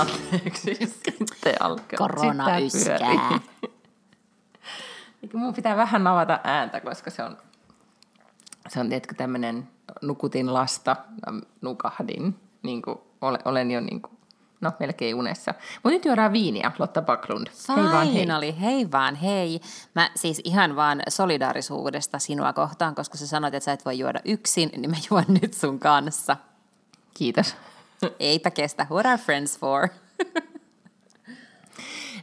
Anteeksi, sitten alkaa. Korona yskää. mun pitää vähän avata ääntä, koska se on, se on tiedätkö, tämmöinen nukutin lasta, nukahdin, niin kuin, olen, olen jo niin kuin, no melkein unessa. Mutta nyt juodaan viiniä, Lotta Backlund. Hei vaan hei. Finally, hei vaan hei. Mä siis ihan vaan solidaarisuudesta sinua kohtaan, koska sä sanoit, että sä et voi juoda yksin, niin mä juon nyt sun kanssa. Kiitos. Eipä kestä. What are friends for?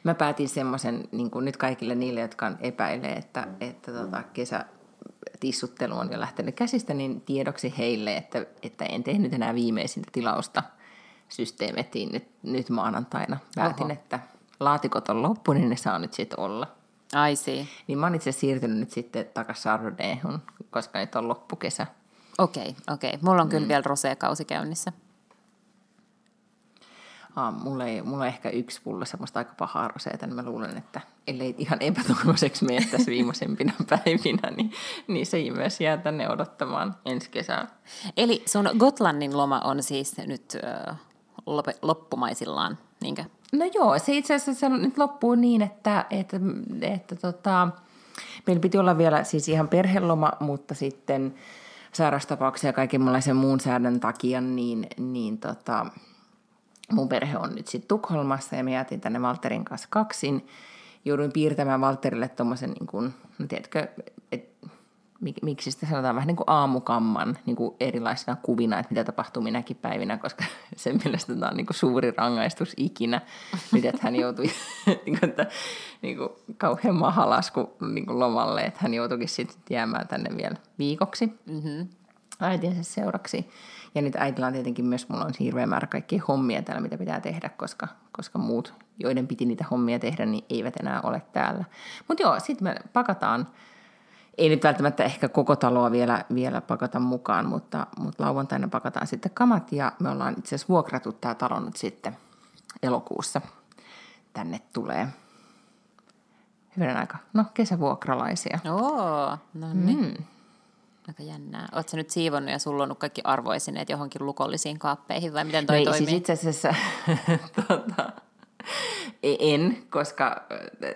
Mä päätin semmoisen niin nyt kaikille niille, jotka epäilee, että, että tota, kesä tissuttelu on jo lähtenyt käsistä, niin tiedoksi heille, että, että en tehnyt enää viimeisintä tilausta systeemettiin nyt, nyt maanantaina. Päätin, Oho. että laatikot on loppu, niin ne saa nyt sitten olla. I see. Niin mä oon itse siirtynyt nyt sitten takaisin Chardonnayhun, koska nyt on loppukesä. Okei, okay, okei. Okay. Mulla on kyllä vielä roseekausi käynnissä. Mulla, ei, mulla on ehkä yksi pullo semmoista aika pahaa roseeta, niin mä luulen, että ellei ihan epätoivoiseksi mene tässä viimeisempinä päivinä, niin, niin se myös jää tänne odottamaan ensi kesää. Eli sun Gotlannin loma on siis nyt äh, lop- loppumaisillaan, niinkö? No joo, se itse asiassa se nyt loppuu niin, että, että, että tota, meillä piti olla vielä siis ihan perheloma, mutta sitten sairastapauksia ja kaikenlaisen muun säädön takia, niin, niin tota, mun perhe on nyt sitten Tukholmassa ja me jäätiin tänne Valterin kanssa kaksin. Jouduin piirtämään Valterille tuommoisen, niin kuin, no tiedätkö, et, mik, miksi sitä sanotaan vähän niin kuin aamukamman niin kuin erilaisina kuvina, että mitä tapahtuu minäkin päivinä, koska sen mielestä tämä on niin kuin suuri rangaistus ikinä. Nyt, että hän joutui niin kuin, että, niin kuin, kauhean mahalasku niin kuin lomalle, että hän joutuikin sitten jäämään tänne vielä viikoksi Mm-hmm. äitinsä seuraksi. Ja nyt äitillä on tietenkin myös, mulla on hirveä määrä kaikkia hommia täällä, mitä pitää tehdä, koska, koska muut, joiden piti niitä hommia tehdä, niin eivät enää ole täällä. Mutta joo, sitten me pakataan, ei nyt välttämättä ehkä koko taloa vielä, vielä pakata mukaan, mutta, mutta lauantaina pakataan sitten kamat ja me ollaan itse asiassa vuokrattu tämä talo nyt sitten elokuussa. Tänne tulee hyvän aika, no kesävuokralaisia. Oo, no niin. Mm. Aika jännää. Oletko sä nyt siivonnut ja sullonnut kaikki arvoisineet johonkin lukollisiin kaappeihin vai miten toi ei, toimii? siis itse asiassa tota, en, koska,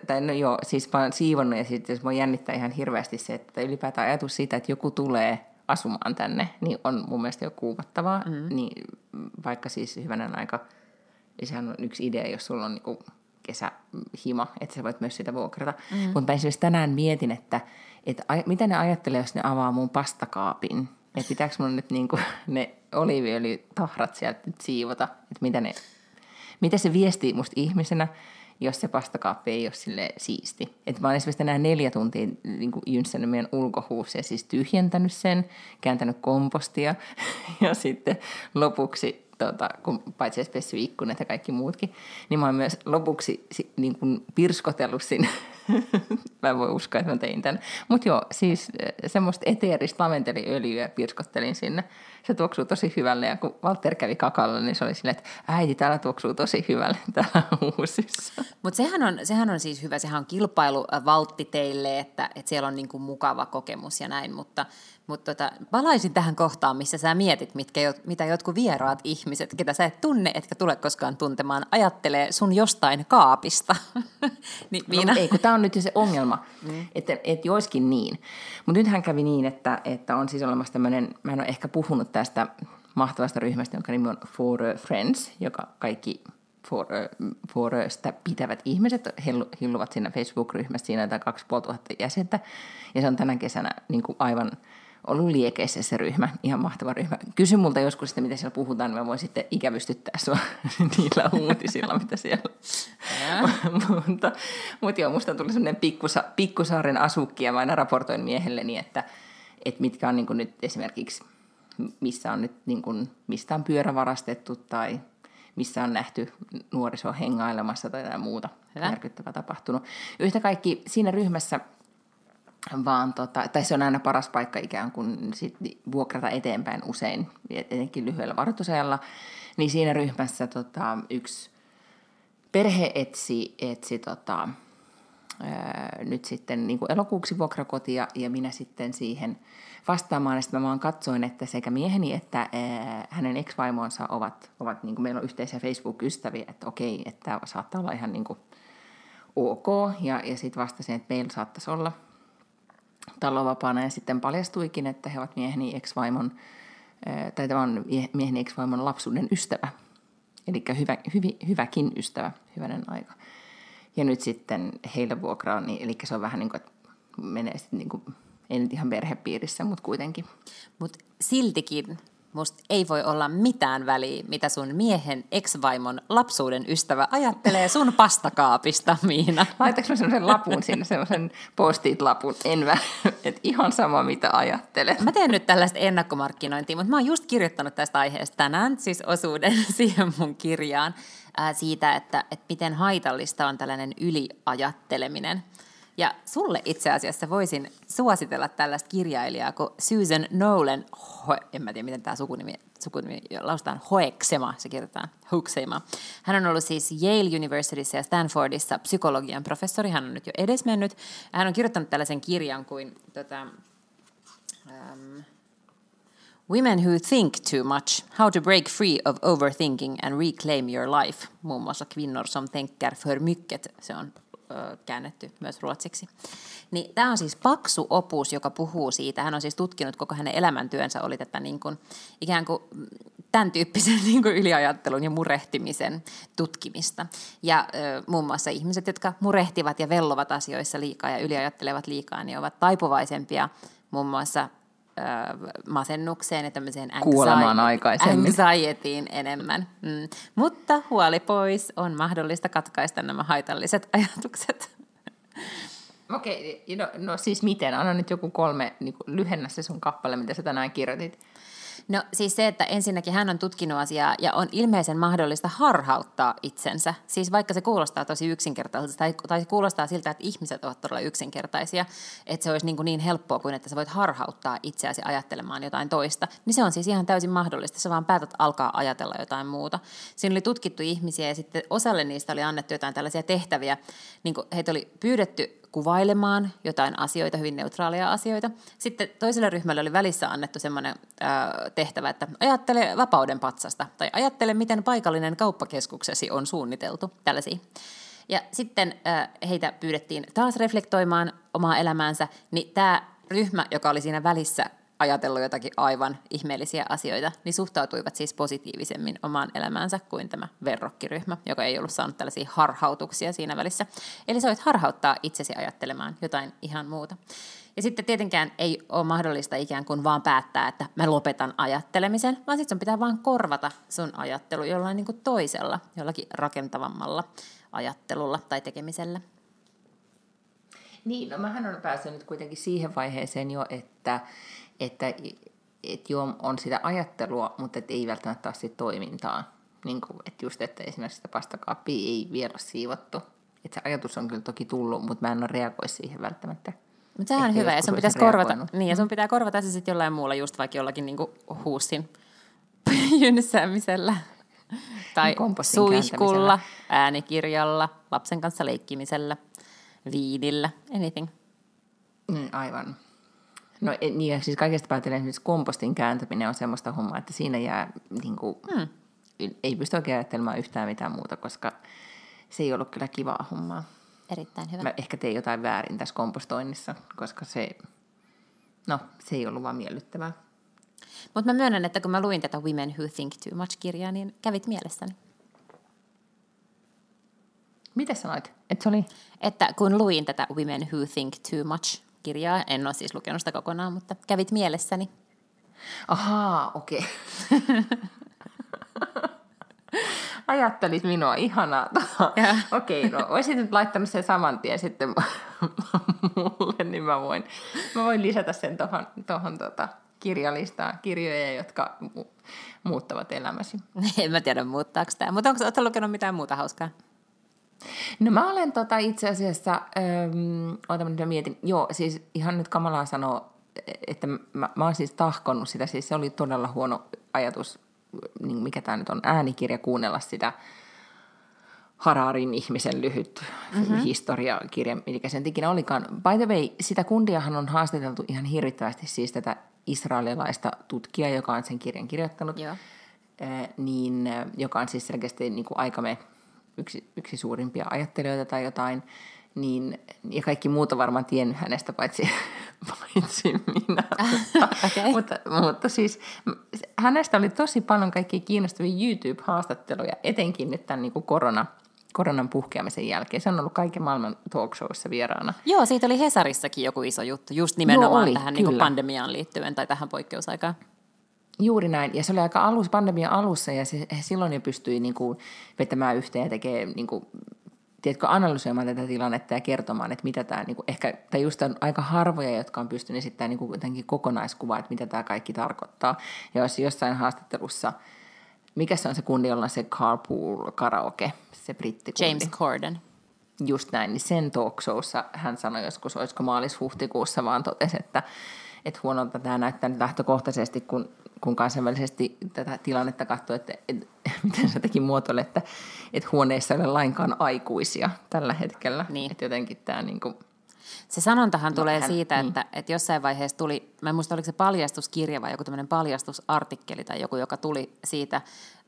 tai no joo, siis mä oon siivonnut ja sitten mua jännittää ihan hirveästi se, että ylipäätään ajatus siitä, että joku tulee asumaan tänne, niin on mun mielestä jo kuumattavaa. Mm. Niin, vaikka siis hyvänen aika, sehän on yksi idea, jos sulla on niinku kesähima, että sä voit myös sitä vuokrata. Mm. Mutta mä esimerkiksi tänään mietin, että, että mitä ne ajattelee, jos ne avaa mun pastakaapin. Että pitääkö mun nyt niinku ne oliiviöljytahrat sieltä nyt siivota, että mitä ne mitä se viestii musta ihmisenä, jos se pastakaappi ei ole sille siisti. Et mä oon esimerkiksi tänään neljä tuntia niin jynssännyt meidän ulkohuussa ja siis tyhjentänyt sen, kääntänyt kompostia ja sitten lopuksi, tota, kun paitsi edes pessy ikkunat ja kaikki muutkin, niin mä oon myös lopuksi si- niin kuin pirskotellut sinne. mä en voi uskoa, että mä tein tämän. Mutta joo, siis eh, semmoista eteeristä lamenteliöljyä pirskottelin sinne. Se tuoksuu tosi hyvälle ja kun Walter kävi kakalla, niin se oli silleen, että äiti, täällä tuoksuu tosi hyvälle täällä uusissa. Mutta sehän on, sehän on siis hyvä, sehän on kilpailuvaltti teille, että, että siellä on niinku mukava kokemus ja näin, mutta, mutta tota, palaisin tähän kohtaan, missä sä mietit, mitkä, mitä jotkut vieraat ihmiset, ketä sä et tunne, etkä tule koskaan tuntemaan, ajattelee sun jostain kaapista. niin Miina, No, ei, kun tämä on nyt jo se ongelma, mm. että, että joiskin niin. Mutta nythän kävi niin, että, että on siis olemassa tämmöinen, mä en ole ehkä puhunut tästä mahtavasta ryhmästä, jonka nimi on For Friends, joka kaikki For, Foröstä pitävät ihmiset hillu- hilluvat siinä Facebook-ryhmässä, siinä on 2500 jäsentä, ja se on tänä kesänä niin kuin aivan ollut liekeissä se ryhmä, ihan mahtava ryhmä. Kysy multa joskus sitten, mitä siellä puhutaan, niin mä voin sitten ikävystyttää sua niillä uutisilla, mitä siellä mutta, mutta joo, musta tuli semmoinen pikkusa, pikkusaaren asukki, ja mä aina raportoin miehelleni, että, että mitkä on niin nyt esimerkiksi, missä on nyt, niin kuin, mistä on pyörä varastettu, tai missä on nähty nuoriso hengailemassa tai muuta Hyvä. järkyttävää tapahtunut. Yhtä kaikki siinä ryhmässä vaan tota, tai se on aina paras paikka ikään kuin sit vuokrata eteenpäin usein, etenkin lyhyellä varoitusajalla, niin siinä ryhmässä tota, yksi perhe etsi, etsi tota, ää, nyt sitten niin kuin elokuuksi vuokrakotia ja minä sitten siihen vastaamaan. Ja sitten mä vaan katsoin, että sekä mieheni että ää, hänen ex-vaimonsa ovat, ovat niin kuin meillä on yhteisiä Facebook-ystäviä, että okei, että tämä saattaa olla ihan niin kuin ok. Ja, ja sitten vastasin, että meillä saattaisi olla talovapaana ja sitten paljastuikin, että he ovat mieheni ex-vaimon, tai tämä on mieheni ex-vaimon lapsuuden ystävä. Eli hyvä, hyvi, hyväkin ystävä, hyvänen aika. Ja nyt sitten heille vuokraa, niin, eli se on vähän niin kuin, että menee sitten niin kuin, ei nyt ihan perhepiirissä, mutta kuitenkin. Mutta siltikin musta ei voi olla mitään väliä, mitä sun miehen ex-vaimon lapsuuden ystävä ajattelee sun pastakaapista, Miina. Laitatko mä sellaisen lapun sinne, sellaisen post-it-lapun? En mä, että ihan sama mitä ajattelet. Mä teen nyt tällaista ennakkomarkkinointia, mutta mä oon just kirjoittanut tästä aiheesta tänään, siis osuuden siihen mun kirjaan, ää, siitä, että, että miten haitallista on tällainen yliajatteleminen. Ja sulle itse asiassa voisin suositella tällaista kirjailijaa kuin Susan Nolan, Ho- en mä tiedä miten tämä sukunimi, sukunimi lausutaan, Hoeksema, se kirjoitetaan, Hoeksema. Hän on ollut siis Yale Universityssä ja Stanfordissa psykologian professori, hän on nyt jo edesmennyt. Hän on kirjoittanut tällaisen kirjan kuin tota, um, Women Who Think Too Much, How to Break Free of Overthinking and Reclaim Your Life, muun muassa Kvinnor som tänker för mycket, se on käännetty myös ruotsiksi. Niin tämä on siis paksu opus, joka puhuu siitä. Hän on siis tutkinut koko hänen elämäntyönsä, oli tätä niin kuin, ikään kuin tämän tyyppisen niin kuin yliajattelun ja murehtimisen tutkimista. Ja ö, muun muassa ihmiset, jotka murehtivat ja vellovat asioissa liikaa ja yliajattelevat liikaa, niin ovat taipuvaisempia muun muassa masennukseen ja tämmöiseen Kuolemaan aikaisemmin. anxietyin enemmän. Mm. Mutta huoli pois, on mahdollista katkaista nämä haitalliset ajatukset. Okei, no, no siis miten? Anna nyt joku kolme, niin lyhennä se sun kappale, mitä sä tänään kirjoitit. No siis se, että ensinnäkin hän on tutkinut asiaa ja on ilmeisen mahdollista harhauttaa itsensä. Siis vaikka se kuulostaa tosi yksinkertaiselta tai, tai kuulostaa siltä, että ihmiset ovat todella yksinkertaisia, että se olisi niin, kuin niin helppoa kuin että sä voit harhauttaa itseäsi ajattelemaan jotain toista, niin se on siis ihan täysin mahdollista. Sä vaan päätät alkaa ajatella jotain muuta. Siinä oli tutkittu ihmisiä ja sitten osalle niistä oli annettu jotain tällaisia tehtäviä, niin kuin heitä oli pyydetty kuvailemaan jotain asioita, hyvin neutraaleja asioita. Sitten toiselle ryhmälle oli välissä annettu semmoinen äh, tehtävä, että ajattele vapauden patsasta tai ajattele, miten paikallinen kauppakeskuksesi on suunniteltu, tällaisia. Ja sitten äh, heitä pyydettiin taas reflektoimaan omaa elämäänsä, niin tämä ryhmä, joka oli siinä välissä ajatellut jotakin aivan ihmeellisiä asioita, niin suhtautuivat siis positiivisemmin omaan elämäänsä kuin tämä verrokkiryhmä, joka ei ollut saanut tällaisia harhautuksia siinä välissä. Eli sä voit harhauttaa itsesi ajattelemaan jotain ihan muuta. Ja sitten tietenkään ei ole mahdollista ikään kuin vaan päättää, että mä lopetan ajattelemisen, vaan sitten sun pitää vaan korvata sun ajattelu jollain niin kuin toisella, jollakin rakentavammalla ajattelulla tai tekemisellä. Niin, no mähän on päässyt nyt kuitenkin siihen vaiheeseen jo, että, että, että jo on sitä ajattelua, mutta et ei välttämättä ole sitä toimintaa. Niin kuin, että just, että esimerkiksi sitä pastakaappia ei vielä ole siivottu. Että se ajatus on kyllä toki tullut, mutta mä en ole reagoi siihen välttämättä. Mutta sehän on hyvä, ja sun pitäisi korvata, niin, ja sun pitää korvata se sitten jollain muulla, just vaikka jollakin niinku huussin jynsäämisellä. Tai Niin, suihkulla, äänikirjalla, lapsen kanssa leikkimisellä, viinillä, anything. Mm, aivan. No e- niin, ja siis kaikesta päätellen esimerkiksi kompostin kääntäminen on semmoista hommaa, että siinä jää, niin kuin, Hmm. ei pysty oikein ajattelemaan yhtään mitään muuta, koska se ei ollut kyllä kivaa hommaa. Erittäin hyvä. Mä ehkä tein jotain väärin tässä kompostoinnissa, koska se, no, se ei ollut vaan miellyttävää. Mutta mä myönnän, että kun mä luin tätä Women Who Think Too Much-kirjaa, niin kävit mielessäni. Mitä sanoit? Että se oli? Että kun luin tätä Women Who Think Too Much-kirjaa, en ole siis lukenut sitä kokonaan, mutta kävit mielessäni. Ahaa, okei. Ajattelit minua, ihanaa. Okei, no olisit nyt laittanut sen saman tien sitten mulle, niin mä voin, mä voin lisätä sen tuohon tohon, tota, kirjalistaa, kirjoja, jotka mu- muuttavat elämäsi. en mä tiedä muuttaako tämä, mutta onko oletko lukenut mitään muuta hauskaa? No mä olen tota itse asiassa, ähm, oota mä mietin, joo siis ihan nyt kamalaa sanoa, että mä, mä oon siis tahkonut sitä, siis se oli todella huono ajatus, niin mikä tämä nyt on, äänikirja kuunnella sitä Hararin ihmisen lyhyt mm-hmm. historiakirja, mikä sen ikinä olikaan. By the way, sitä kundiahan on haastateltu ihan hirvittävästi siis tätä israelilaista tutkijaa, joka on sen kirjan kirjoittanut, Joo. Äh, niin, joka on siis selkeästi niin kuin aikamme yksi, yksi suurimpia ajattelijoita tai jotain, niin, ja kaikki muut on varmaan tiennyt hänestä, paitsi, paitsi minä. okay. mutta, mutta siis hänestä oli tosi paljon kaikkia kiinnostavia YouTube-haastatteluja, etenkin nyt tämän niin kuin korona, koronan puhkeamisen jälkeen. Se on ollut kaiken maailman talk showissa vieraana. Joo, siitä oli Hesarissakin joku iso juttu, just nimenomaan Joo, oli, tähän niin kuin kyllä. pandemiaan liittyen tai tähän poikkeusaikaan. Juuri näin. Ja se oli aika alus, pandemian alussa ja se, silloin jo pystyi niin kuin, vetämään yhteen ja tekemään, niin kuin, tiedätkö, analysoimaan tätä tilannetta ja kertomaan, että mitä tämä, niin kuin, ehkä, tai just on aika harvoja, jotka on pystynyt esittämään niin jotenkin kokonaiskuvaa, että mitä tämä kaikki tarkoittaa. Ja jos jossain haastattelussa, mikä se on se kundi, jolla on se carpool karaoke, se brittikundi. James Corden. Just näin, niin sen talk showssa hän sanoi joskus, olisiko maalis-huhtikuussa, vaan totesi, että, että huonolta tämä näyttää nyt lähtökohtaisesti, kun, kun kansainvälisesti tätä tilannetta katsoo, että, että miten se teki muotoille, että, että huoneissa ei ole lainkaan aikuisia tällä hetkellä. Niin. Että jotenkin tämä niin kuin, Se sanontahan tulee No, hän- siitä, niin. että, että jossain vaiheessa tuli, mä en muista oliko se paljastuskirja vai joku tämmöinen paljastusartikkeli tai joku, joka tuli siitä,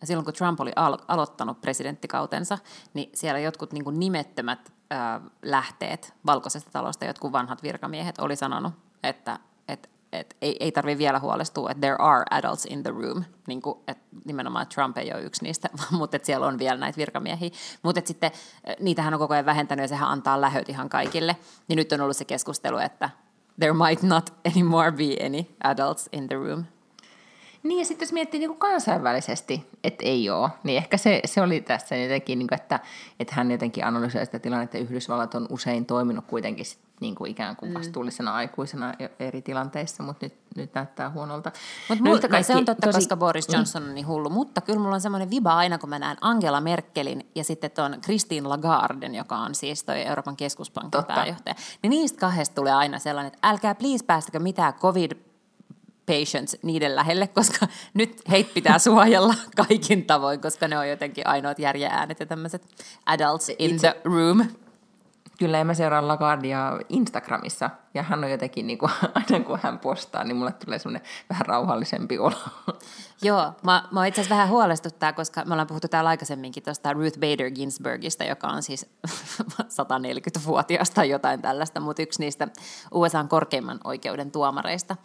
silloin kun Trump oli al- aloittanut presidenttikautensa, niin siellä jotkut niin kuin nimettömät äh, lähteet valkoisesta talosta, jotkut vanhat virkamiehet oli sanonut, että, että et ei, ei tarvitse vielä huolestua, että there are adults in the room, niin kuin, että nimenomaan Trump ei ole yksi niistä, mutta että siellä on vielä näitä virkamiehiä. Mutta että sitten äh, niitähän on koko ajan vähentänyt ja sehän antaa lähöt ihan kaikille. Niin nyt on ollut se keskustelu, että there might not anymore be any adults in the room. Niin ja sitten jos miettii niin kuin kansainvälisesti, että ei ole, niin ehkä se, se oli tässä jotenkin, niin kuin, että, että hän jotenkin analysoi sitä tilannetta, että Yhdysvallat on usein toiminut kuitenkin niin kuin ikään kuin vastuullisena aikuisena jo- eri tilanteissa, mutta nyt, nyt näyttää huonolta. Mutta No no, se on totta, tosi- koska Boris Johnson on niin hullu, mutta kyllä mulla on semmoinen viba aina, kun mä näen Angela Merkelin ja sitten tuon Christine Lagarden, joka on siis toi Euroopan keskuspankin Totta. pääjohtaja. Niin niistä kahdesta tulee aina sellainen, että älkää please päästäkö mitään covid patients niiden lähelle, koska nyt heitä pitää suojella kaikin tavoin, koska ne on jotenkin ainoat järjeäänet ja tämmöiset adults in Itse- the room. Kyllä, ja mä seuraan Lagardia Instagramissa, ja hän on jotenkin, niin kuin, aina kun hän postaa, niin mulle tulee semmoinen vähän rauhallisempi olo. Joo, mä, mä itse asiassa vähän huolestuttaa, koska me ollaan puhuttu täällä aikaisemminkin tuosta Ruth Bader Ginsburgista, joka on siis 140-vuotias tai jotain tällaista, mutta yksi niistä USAn korkeimman oikeuden tuomareista.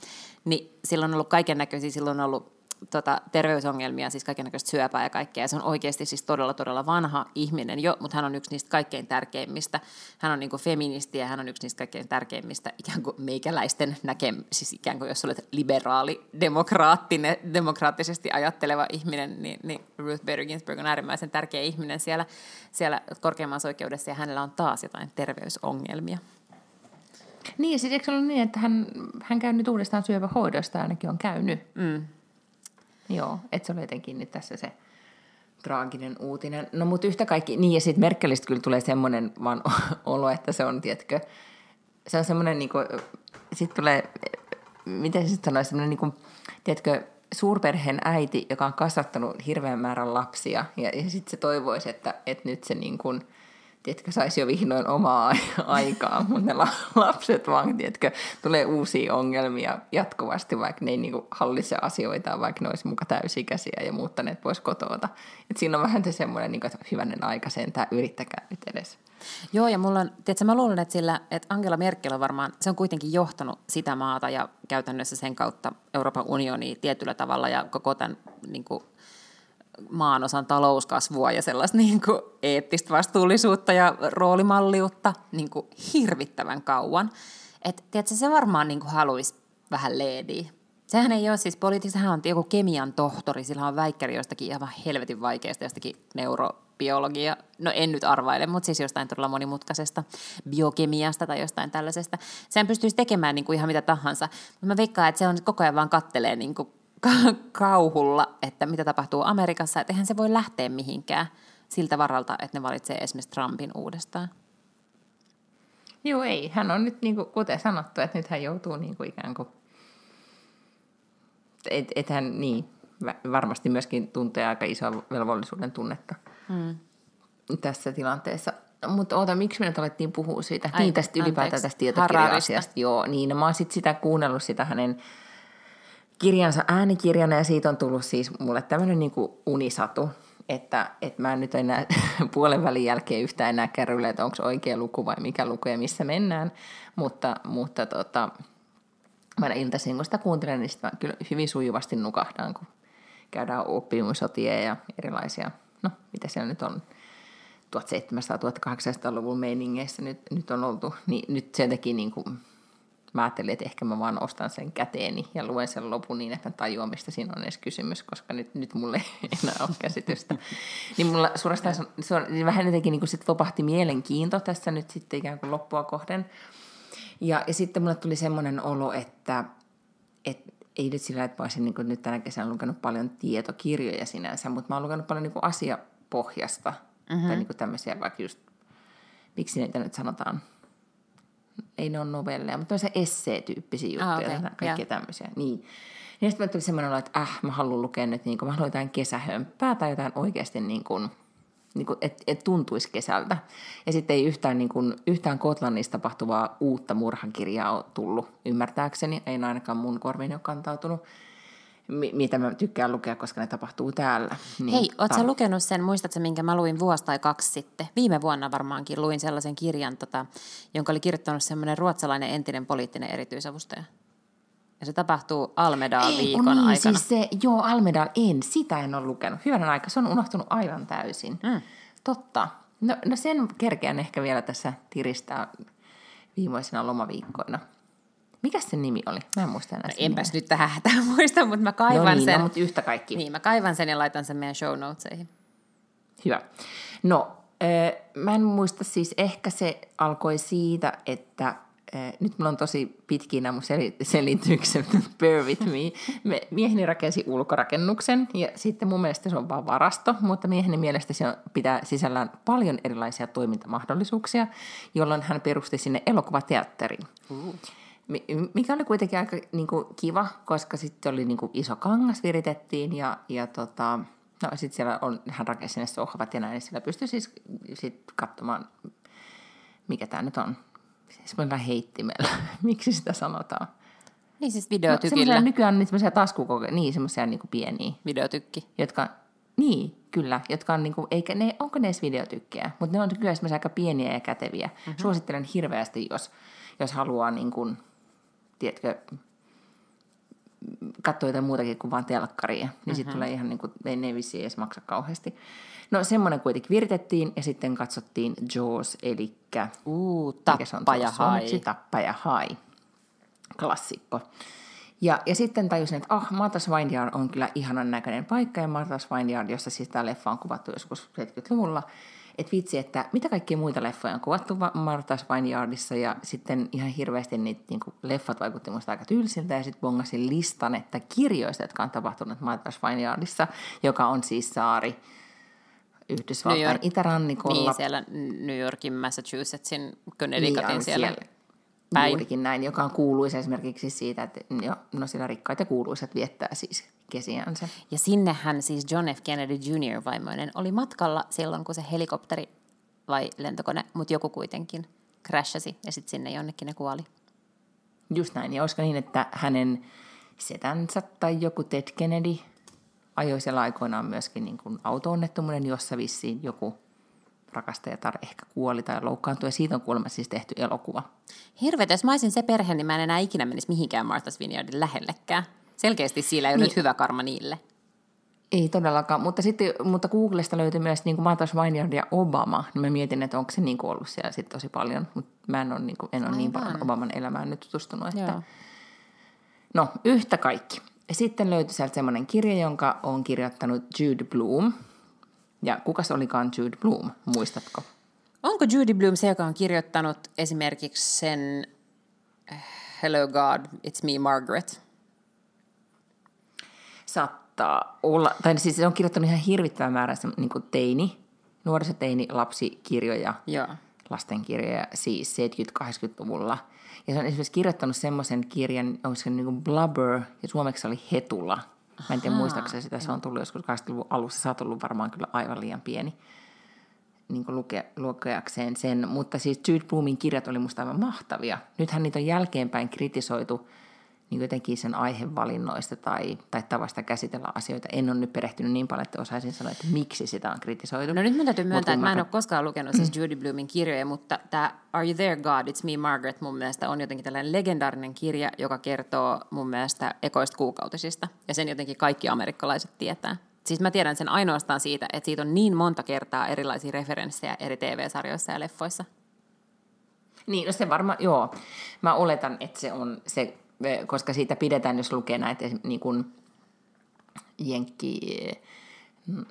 Niin silloin on ollut kaiken näköisiä, silloin on ollut tota, terveysongelmia, siis kaikennäköistä syöpää ja kaikkea. Ja se on oikeasti siis todella, todella vanha ihminen jo, mutta hän on yksi niistä kaikkein tärkeimmistä. Hän on niin kuin feministi ja hän on yksi niistä kaikkein tärkeimmistä ikään kuin meikäläisten näkem, siis ikään kuin jos olet liberaali, demokraattinen, demokraattisesti ajatteleva ihminen, niin, niin Ruth Bader Ginsburg on äärimmäisen tärkeä ihminen siellä, siellä korkeimmassa oikeudessa ja hänellä on taas jotain terveysongelmia. niin, sitten eikö se ollut niin, että hän, hän käy nyt uudestaan syöpähoidosta, ainakin on käynyt. Mm. Joo, että se oli jotenkin nyt tässä se traaginen uutinen. No mutta yhtä kaikki, niin ja sitten Merkelistä kyllä tulee semmoinen vaan olo, että se on, tiedätkö, se on semmoinen niin sitten tulee, miten se sanoisi, semmoinen niin kuin, tiedätkö, suurperheen äiti, joka on kasvattanut hirveän määrän lapsia, ja, ja sitten se toivoisi, että, että nyt se niin kuin, tiedätkö, saisi jo vihdoin omaa aikaa, mutta ne la- lapset vaan, tiedätkö, tulee uusia ongelmia jatkuvasti, vaikka ne ei niinku hallitse asioita, vaikka ne olisi muka täysikäisiä ja muuttaneet pois kotoota. Et siinä on vähän se semmoinen, niinku, että hyvänen aika sentään, yrittäkää nyt edes. Joo, ja mulla on, tiedätkö, mä luulen, että, sillä, että Angela Merkel on varmaan, se on kuitenkin johtanut sitä maata ja käytännössä sen kautta Euroopan unionia tietyllä tavalla ja koko tämän niin kuin, maanosan talouskasvua ja sellaista niin kuin, eettistä vastuullisuutta ja roolimalliutta niin kuin, hirvittävän kauan. Et, tiedätkö, se varmaan niin kuin, haluaisi vähän leediä. Sehän ei ole siis poliitiksi, hän on joku kemian tohtori, sillä on väikkäri jostakin ihan helvetin vaikeasta, jostakin neurobiologia, no en nyt arvaile, mutta siis jostain todella monimutkaisesta biokemiasta tai jostain tällaisesta. Sen pystyisi tekemään niin kuin ihan mitä tahansa, mutta mä veikkaan, että se on koko ajan vaan kattelee niin kuin kauhulla, että mitä tapahtuu Amerikassa, että eihän se voi lähteä mihinkään siltä varalta, että ne valitsee esimerkiksi Trumpin uudestaan. Joo, ei. Hän on nyt, niin kuin, kuten sanottu, että nyt hän joutuu niin kuin ikään kuin et, et hän niin, varmasti myöskin tuntee aika isoa velvollisuuden tunnetta hmm. tässä tilanteessa. Mutta oota, miksi me nyt alettiin puhua siitä? Ai, niin, tästä ylipäätään tästä tietokirja-asiasta. Joo, niin. No, mä oon sitten sitä kuunnellut sitä hänen kirjansa äänikirjana ja siitä on tullut siis mulle tämmöinen niin unisatu, että, että mä en nyt enää puolen välin jälkeen yhtään enää kärryllä, että onko oikea luku vai mikä luku ja missä mennään, mutta, mutta tota, mä iltaisin, kun sitä kuuntelen, niin sitä kyllä hyvin sujuvasti nukahdaan, kun käydään oppimusotia ja erilaisia, no mitä siellä nyt on, 1700-1800-luvun meiningeissä nyt, nyt on oltu, niin nyt se teki niin kuin, mä ajattelin, että ehkä mä vaan ostan sen käteeni ja luen sen lopun niin, että tajuan, mistä siinä on edes kysymys, koska nyt, nyt mulle ei enää ole käsitystä. niin mulla suorastaan se on, niin vähän jotenkin niin kuin sit vopahti mielenkiinto tässä nyt sitten ikään kuin loppua kohden. Ja, ja sitten mulle tuli semmoinen olo, että, että ei nyt sillä, että mä olisin niin nyt tänä kesänä lukenut paljon tietokirjoja sinänsä, mutta mä oon lukenut paljon niin kuin asiapohjasta. Mm-hmm. Tai niin kuin tämmöisiä vaikka just, miksi niitä nyt sanotaan, ei ne ole novelleja, mutta tämmöisiä essee-tyyppisiä juttuja, ah, okay. kaikkia yeah. tämmöisiä. Niin. Ja sitten tuli semmoinen olo, että äh, mä haluan lukea nyt, niin kuin, mä haluan jotain kesähömppää tai jotain oikeasti niin kuin, niin kuin, et, et tuntuisi kesältä. Ja sitten ei yhtään, niin kuin, yhtään Kotlannissa tapahtuvaa uutta murhakirjaa ole tullut, ymmärtääkseni. Ei ainakaan mun korviin ole kantautunut mitä mä tykkään lukea, koska ne tapahtuu täällä. Niin, Hei, ootko ta- lukenut sen, muistatko minkä mä luin vuosi tai kaksi sitten? Viime vuonna varmaankin luin sellaisen kirjan, tota, jonka oli kirjoittanut semmoinen ruotsalainen entinen poliittinen erityisavustaja. Ja se tapahtuu Almedal viikon niin, aikana. Siis se, joo, Almedal en, sitä en ole lukenut. Hyvänä aika, se on unohtunut aivan täysin. Mm. Totta. No, no sen kerkeän ehkä vielä tässä tiristää viimeisina lomaviikkoina. Mikä se nimi oli? Mä en muista enää no, enpäs nimeä. nyt tähän hätään muista, mutta mä kaivan no niin, sen. No, mutta yhtä kaikki. Niin, mä kaivan sen ja laitan sen meidän show notesihin. Hyvä. No, äh, mä en muista siis, ehkä se alkoi siitä, että äh, nyt mulla on tosi pitkin nämä mun sel- selitykset, bear with me. me. Mieheni rakensi ulkorakennuksen ja sitten mun mielestä se on vaan varasto, mutta mieheni mielestä se on, pitää sisällään paljon erilaisia toimintamahdollisuuksia, jolloin hän perusti sinne elokuvateatterin. Uh mikä oli kuitenkin aika niin kuin, kiva, koska sitten oli niin kuin, iso kangas viritettiin ja, ja tota, no, sitten siellä on, hän rakensi ne sohvat ja näin, niin siellä pystyi siis sit katsomaan, mikä tämä nyt on. Siis meillä heittimellä. Miksi sitä sanotaan? Niin siis videotykillä. No, nykyään on semmoisia taskukokeja, niin semmoisia niin pieniä. Videotykki. Jotka, niin, kyllä, jotka on niinku, eikä ne, onko ne edes videotykkejä, mutta ne on kyllä semmoisia aika pieniä ja käteviä. Mm-hmm. Suosittelen hirveästi, jos, jos haluaa niin kuin, tiedätkö, katsoo jotain muutakin kuin vain telkkaria, niin mm-hmm. sitten tulee ihan niin kuin, ei ne vissiin edes maksa kauheasti. No semmoinen kuitenkin viritettiin ja sitten katsottiin Jaws, eli Uu, tappaja hai. Tappaja hai. Klassikko. Ja, ja sitten tajusin, että ah, Martha's Vineyard on kyllä ihanan näköinen paikka, ja Martha's Vineyard, jossa siis tämä leffa on kuvattu joskus 70-luvulla, että vitsi, että mitä kaikkia muita leffoja on kuvattu Martha's Vineyardissa ja sitten ihan hirveästi niitä niin kuin, leffat vaikutti musta aika tylsiltä ja sitten bongasin listan, että kirjoista, jotka on tapahtunut Martha's Vineyardissa, joka on siis saari Yhdysvaltain York, itärannikolla. Niin, siellä New Yorkin, Massachusettsin, Connecticutin niin, siellä. siellä päin. Juurikin näin, joka on kuuluisa esimerkiksi siitä, että jo, no siellä rikkaita kuuluisat viettää siis kesiänsä. Ja sinnehän siis John F. Kennedy Jr. vaimoinen oli matkalla silloin, kun se helikopteri vai lentokone, mutta joku kuitenkin crashasi ja sitten sinne jonnekin ne kuoli. Just näin, ja olisiko niin, että hänen setänsä tai joku Ted Kennedy ajoi siellä aikoinaan myöskin niin kuin auto-onnettomuuden, jossa vissiin joku rakastajatar ehkä kuoli tai loukkaantui, ja siitä on kuulemma siis tehty elokuva. Hirveet, jos mä olisin se perhe, niin mä en enää ikinä menisi mihinkään Martha's Vineyardin lähellekään. Selkeästi siellä ei ole niin. nyt hyvä karma niille. Ei todellakaan, mutta sitten mutta Googlesta löytyi myös niin kuin Martha's Vineyard ja Obama, niin mä mietin, että onko se niin kuin ollut siellä sitten tosi paljon, mutta mä en ole, niin, kuin, en ole niin paljon Obaman elämään nyt tutustunut, että... Joo. No, yhtä kaikki. Sitten löytyi sieltä semmoinen kirja, jonka on kirjoittanut Jude Bloom. Ja kuka se olikaan Jude Bloom, muistatko? Onko Judy Bloom se, joka on kirjoittanut esimerkiksi sen eh, Hello God, It's Me Margaret? Saattaa olla, tai siis se on kirjoittanut ihan hirvittävän määrän niin teini, nuorisoteini, lapsikirjoja, Joo. lastenkirjoja, siis 70-80-luvulla. Ja se on esimerkiksi kirjoittanut semmoisen kirjan, onko se niin kuin Blubber, ja suomeksi oli Hetula. Mä en tiedä muistaakseni sitä, se on tullut joskus 80-luvun alussa, sä oot ollut varmaan kyllä aivan liian pieni niin luke, lukeakseen sen, mutta siis Jude Bloomin kirjat oli musta aivan mahtavia. Nythän niitä on jälkeenpäin kritisoitu niin jotenkin sen aihevalinnoista tai, tai tavasta käsitellä asioita. En ole nyt perehtynyt niin paljon, että osaisin sanoa, että miksi sitä on kritisoitu. No nyt minun täytyy myöntää, että mä en ole koskaan lukenut siis Judy Bloomin kirjoja, mutta tämä Are You There God, It's Me Margaret mun mielestä on jotenkin tällainen legendaarinen kirja, joka kertoo mun mielestä ekoista kuukautisista. Ja sen jotenkin kaikki amerikkalaiset tietää. Siis mä tiedän sen ainoastaan siitä, että siitä on niin monta kertaa erilaisia referenssejä eri TV-sarjoissa ja leffoissa. Niin, no se varmaan, joo. Mä oletan, että se on se, koska siitä pidetään, jos lukee näitä niin kuin jenkki mm,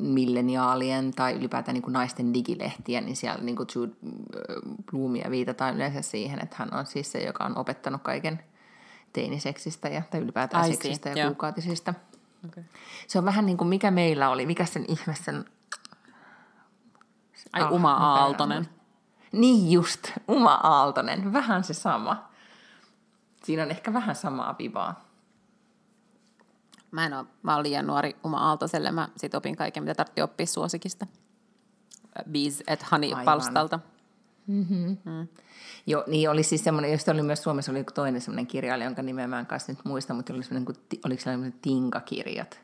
milleniaalien tai ylipäätään niin kuin naisten digilehtiä, niin siellä niin kuin Jude Bloomia viitataan yleensä siihen, että hän on siis se, joka on opettanut kaiken teiniseksistä ja, tai ylipäätään I see, seksistä ja joo. kuukautisista. Okay. Se on vähän niin kuin mikä meillä oli, mikä sen ihme sen... Ai Ah, Uma en Aaltonen. Niin just, Uma Aaltonen, vähän se sama. Siinä on ehkä vähän samaa vivaa. Mä en ole, mä olen liian nuori Uma Aaltoselle, mä sit opin kaiken, mitä tarvitsi oppia suosikista. Bees at Honey Aivan. palstalta. Joo, niin oli siis semmoinen, josta oli myös Suomessa oli toinen semmoinen kirjailija, jonka nimeä mä en kanssa nyt muista, mutta oli semmoinen, oliko sellainen Tinka-kirjat?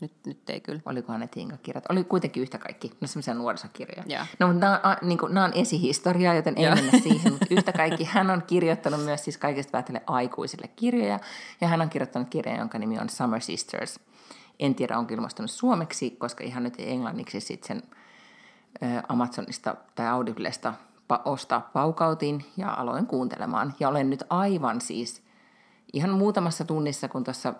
Nyt, nyt ei kyllä. Olikohan ne Tinka-kirjat? Oli kuitenkin yhtä kaikki, no semmoisia nuorisokirjoja. Joo. No, mutta nämä on, niin kuin, nämä on esihistoriaa, joten ei Joo. mennä siihen, mutta yhtä kaikki. Hän on kirjoittanut myös siis kaikista päätelle aikuisille kirjoja, ja hän on kirjoittanut kirjan, jonka nimi on Summer Sisters. En tiedä, onko ilmastunut suomeksi, koska ihan nyt englanniksi sitten sen Amazonista tai Audiblesta pa- ostaa paukautin ja aloin kuuntelemaan. Ja olen nyt aivan siis ihan muutamassa tunnissa, kun tuossa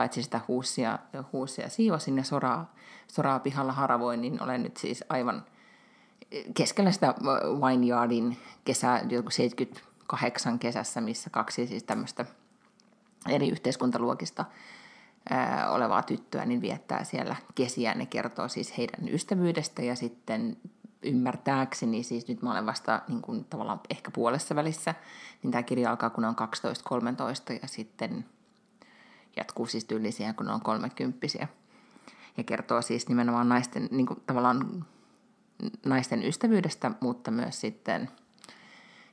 paitsi sitä huussia, huussia siivosin ja soraa, soraa pihalla haravoin, niin olen nyt siis aivan keskellä sitä Wineyardin kesää, joku 78 kesässä, missä kaksi siis tämmöistä eri yhteiskuntaluokista ää, olevaa tyttöä, niin viettää siellä kesiä. Ne kertoo siis heidän ystävyydestä ja sitten ymmärtääkseni, siis nyt mä olen vasta niin kuin, tavallaan ehkä puolessa välissä, niin tämä kirja alkaa kun on 12-13 ja sitten jatkuu siis tyyliin siihen, kun ne on kolmekymppisiä. Ja kertoo siis nimenomaan naisten, niin kuin, tavallaan naisten ystävyydestä, mutta myös sitten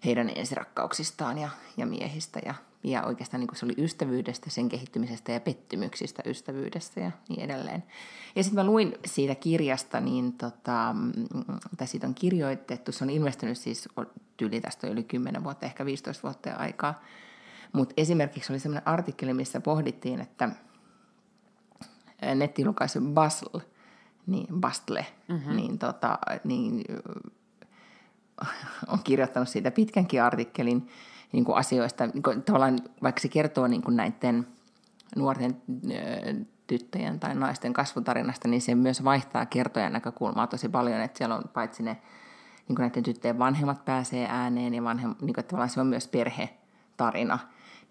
heidän ensirakkauksistaan ja, ja miehistä. Ja, ja oikeastaan niin kuin se oli ystävyydestä, sen kehittymisestä ja pettymyksistä ystävyydessä ja niin edelleen. Ja sitten mä luin siitä kirjasta, niin tota, tai siitä on kirjoitettu, se on ilmestynyt siis tyyli tästä yli 10 vuotta, ehkä 15 vuotta aikaa. Mutta esimerkiksi oli sellainen artikkeli, missä pohdittiin, että nettilukaisu Bustle, niin Bustle, mm-hmm. niin, tota, niin on kirjoittanut siitä pitkänkin artikkelin niin kuin asioista, niin kuin, tavallaan vaikka se kertoo niin kuin näiden nuorten tyttöjen tai naisten kasvutarinasta, niin se myös vaihtaa kertojan näkökulmaa tosi paljon, että siellä on paitsi ne niin kuin näiden tyttöjen vanhemmat pääsee ääneen ja vanhem, niin kuin, tavallaan se on myös perhetarina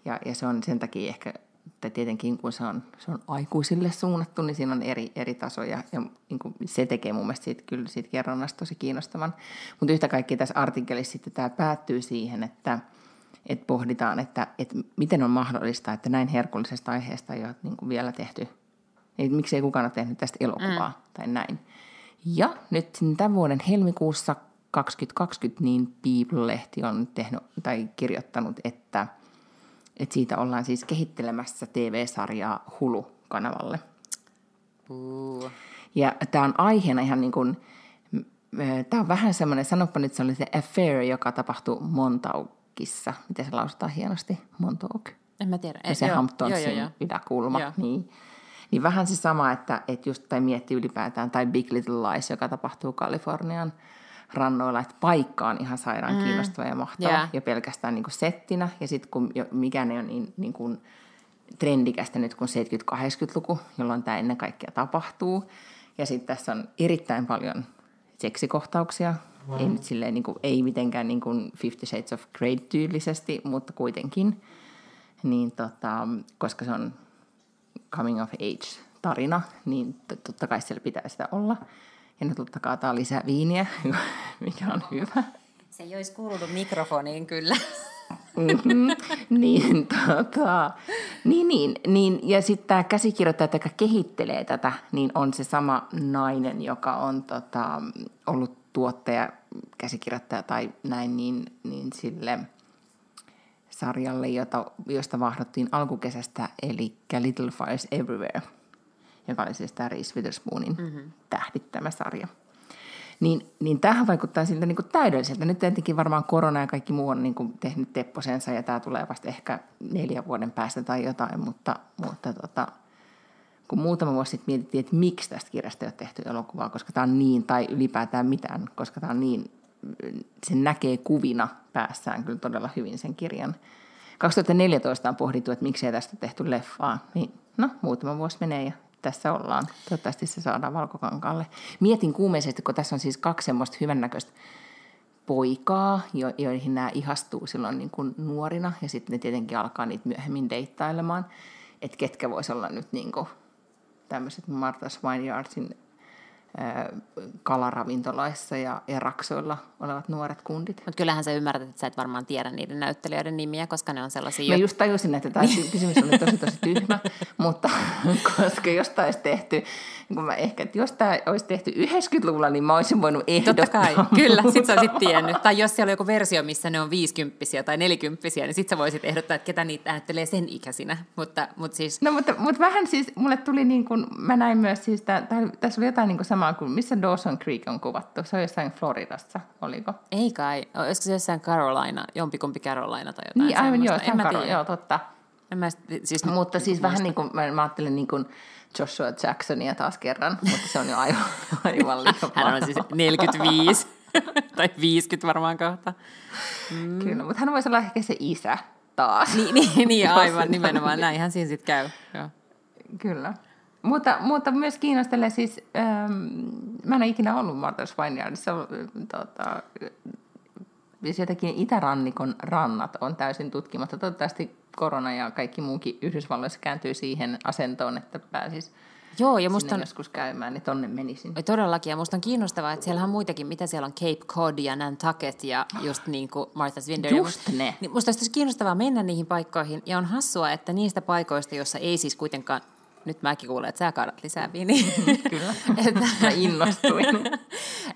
ja, ja se on sen takia ehkä tai tietenkin kun se on, se on aikuisille suunnattu, niin siinä on eri, eri tasoja ja niin kuin se tekee mun mielestä siitä, kyllä siitä kerronnasta tosi kiinnostavan. Mutta yhtä kaikki tässä artikkelissa sitten tämä päättyy siihen, että, että pohditaan, että, että miten on mahdollista, että näin herkullisesta aiheesta ei ole niin kuin vielä tehty, että miksei kukaan ole tehnyt tästä elokuvaa mm. tai näin. Ja nyt tämän vuoden helmikuussa 2020 niin People-lehti on tehnyt tai kirjoittanut, että että siitä ollaan siis kehittelemässä TV-sarjaa Hulu-kanavalle. Uh. Ja tämä on aiheena ihan niin kuin, tämä on vähän semmoinen, sanoppa nyt se oli se affair, joka tapahtui Montaukissa. Miten se lausutaan hienosti? Montauk. En mä tiedä. Ja se joo, Hamptonsin yläkulma. Joo. Niin. niin vähän se sama, että, että just, tai miettii ylipäätään, tai Big Little Lies, joka tapahtuu Kalifornian rannoilla, että paikka on ihan sairaan mm. kiinnostava ja mahtava Yeah. jo pelkästään niin kuin settinä. Ja sitten kun jo, mikään ei ole niin, niin kuin trendikästä nyt kuin 70-80-luku, jolloin tämä ennen kaikkea tapahtuu. Ja sitten tässä on erittäin paljon seksikohtauksia. Wow. Ei nyt silleen, niin kuin, ei mitenkään niin kuin Fifty Shades of Grey-tyylisesti, mutta kuitenkin. Niin tota, koska se on coming of age tarina, niin totta kai siellä pitää sitä olla. Ja ne totta kaataa lisää viiniä, mikä on hyvä. Se ei olisi kuulunut mikrofoniin kyllä. Mm-hmm. niin, tota, niin, niin, niin, ja sitten tämä käsikirjoittaja, joka kehittelee tätä, niin on se sama nainen, joka on tota, ollut tuottaja, käsikirjoittaja tai näin, niin, niin sille sarjalle, jota, josta vahdottiin alkukesästä, eli Little Fires Everywhere, joka oli siis tämä Reese Witherspoonin mm-hmm. tähdittämä sarja. Niin, niin tämähän vaikuttaa siltä niin kuin täydelliseltä. Nyt tietenkin varmaan korona ja kaikki muu on niin kuin tehnyt tepposensa ja tämä tulee vasta ehkä neljän vuoden päästä tai jotain, mutta, mutta tota, kun muutama vuosi sitten mietittiin, että miksi tästä kirjasta ei ole tehty elokuvaa, koska tämä on niin, tai ylipäätään mitään, koska tämä on niin, se näkee kuvina päässään kyllä todella hyvin sen kirjan. 2014 on pohdittu, että miksei tästä tehty leffaa, niin no muutama vuosi menee ja tässä ollaan. Toivottavasti se saadaan valkokankaalle. Mietin kuumeisesti, kun tässä on siis kaksi semmoista hyvännäköistä poikaa, jo- joihin nämä ihastuu silloin niin kuin nuorina, ja sitten ne tietenkin alkaa niitä myöhemmin deittailemaan, että ketkä vois olla nyt niin kuin tämmöiset Martha Swineyardsin kalaravintolaissa ja, ja raksoilla olevat nuoret kundit. Mutta kyllähän sä ymmärrät, että sä et varmaan tiedä niiden näyttelijöiden nimiä, koska ne on sellaisia... Mä jo- just tajusin, että tämä kysymys oli tosi tosi tyhmä, mutta koska jos tämä olisi tehty, kun mä ehkä, että jos tämä olisi tehty 90-luvulla, niin mä olisin voinut ehdottaa. Totta kai, kyllä, sit sä olisit tiennyt. Tai jos siellä on joku versio, missä ne on viisikymppisiä tai nelikymppisiä, niin sit sä voisit ehdottaa, että ketä niitä näyttelee sen ikäisinä. Mutta, mutta siis, No mutta, mutta vähän siis, mulle tuli niin kuin, mä näin myös siis, tää, tää, tässä oli jotain niin kuin samaa kuin, missä Dawson Creek on kuvattu. Se on jossain Floridassa, oliko? ei kai, olisiko se jossain Carolina, jompikumpi Carolina tai jotain Niin, aivan joo. En mä tiedä. joo, totta. En mä, siis, Mutta siis vähän niin kuin, mä, mä ajattelin niin kuin Joshua Jacksonia taas kerran, mutta se on jo aivan, aivan liian Hän on siis 45 tai 50 varmaan kohta. Mm. Kyllä, mutta hän voisi olla ehkä se isä taas. Niin, niin, niin aivan nimenomaan, näinhän siinä sitten käy. Joo. Kyllä. Mutta, mutta myös kiinnostelee siis, ähm, mä en ole ikinä ollut Martha Svineyardissa, tota, siis jotenkin itärannikon rannat on täysin tutkimatta. Toivottavasti korona ja kaikki muukin Yhdysvalloissa kääntyy siihen asentoon, että pääsis Joo, ja musta on... joskus käymään, niin tonne menisin. Todellakin, ja musta on kiinnostavaa, että siellä on muitakin, mitä siellä on Cape Cod ja Nantucket ja just niin kuin Martha Swinder. Just ne. Niin musta olisi kiinnostavaa mennä niihin paikkoihin, ja on hassua, että niistä paikoista, joissa ei siis kuitenkaan, nyt mäkin kuulen, että sä kaadat lisää viiniä. Kyllä, että, mä innostuin.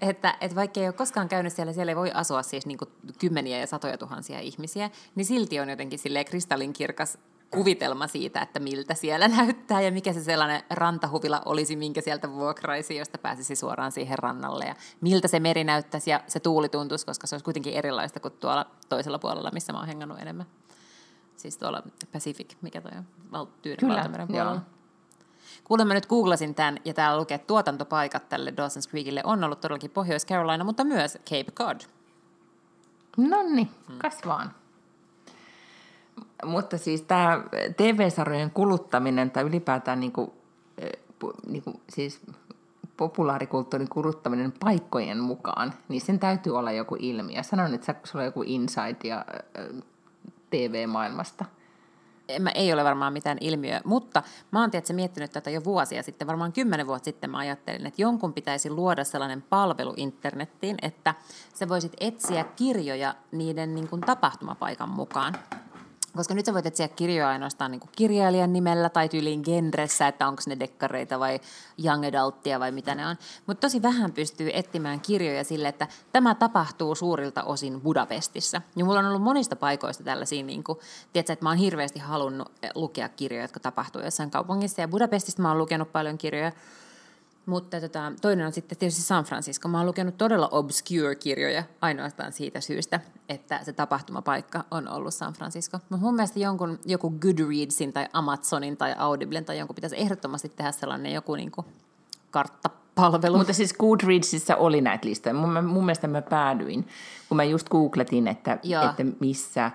että, että vaikka ei ole koskaan käynyt siellä, siellä ei voi asua siis niin kymmeniä ja satoja tuhansia ihmisiä, niin silti on jotenkin silleen kristallinkirkas kuvitelma siitä, että miltä siellä näyttää ja mikä se sellainen rantahuvila olisi, minkä sieltä vuokraisi, josta pääsisi suoraan siihen rannalle ja miltä se meri näyttäisi ja se tuuli tuntuisi, koska se olisi kuitenkin erilaista kuin tuolla toisella puolella, missä mä oon hengannut enemmän. Siis tuolla Pacific, mikä toi on, Val- Tyynen Kyllä, valtameren joo. Puolella. Kuulemma nyt googlasin tämän, ja täällä lukee, että tuotantopaikat tälle Dawson's Creekille on ollut todellakin Pohjois-Carolina, mutta myös Cape Cod. No niin, kas vaan. Mutta siis tämä TV-sarjojen kuluttaminen tai ylipäätään niinku, pu- niinku, siis populaarikulttuurin kuluttaminen paikkojen mukaan, niin sen täytyy olla joku ilmiö. Sanon, että sä- sulla on joku insight ja äh, TV-maailmasta. Mä, ei ole varmaan mitään ilmiöä, mutta mä oon tietysti miettinyt tätä jo vuosia sitten, varmaan kymmenen vuotta sitten mä ajattelin, että jonkun pitäisi luoda sellainen palvelu internettiin, että sä voisit etsiä kirjoja niiden niin kuin tapahtumapaikan mukaan. Koska nyt sä voit etsiä kirjoja ainoastaan niin kuin kirjailijan nimellä tai tyyliin genressä, että onko ne dekkareita vai young adulttia vai mitä ne on. Mutta tosi vähän pystyy etsimään kirjoja sille, että tämä tapahtuu suurilta osin Budapestissa. Ja mulla on ollut monista paikoista tällaisia, niin kuin, tiedätkö, että mä oon hirveästi halunnut eh, lukea kirjoja, jotka tapahtuu jossain kaupungissa. Ja Budapestista mä oon lukenut paljon kirjoja. Mutta tota, toinen on sitten tietysti San Francisco. Mä oon lukenut todella obscure-kirjoja ainoastaan siitä syystä, että se tapahtumapaikka on ollut San Francisco. Mutta mun mielestä jonkun, joku Goodreadsin tai Amazonin tai Audiblen tai jonkun pitäisi ehdottomasti tehdä sellainen joku niinku kartta palvelu. Mutta siis Goodreadsissa oli näitä listoja. Mun, mun mielestä mä päädyin, kun mä just googletin, että, että missä,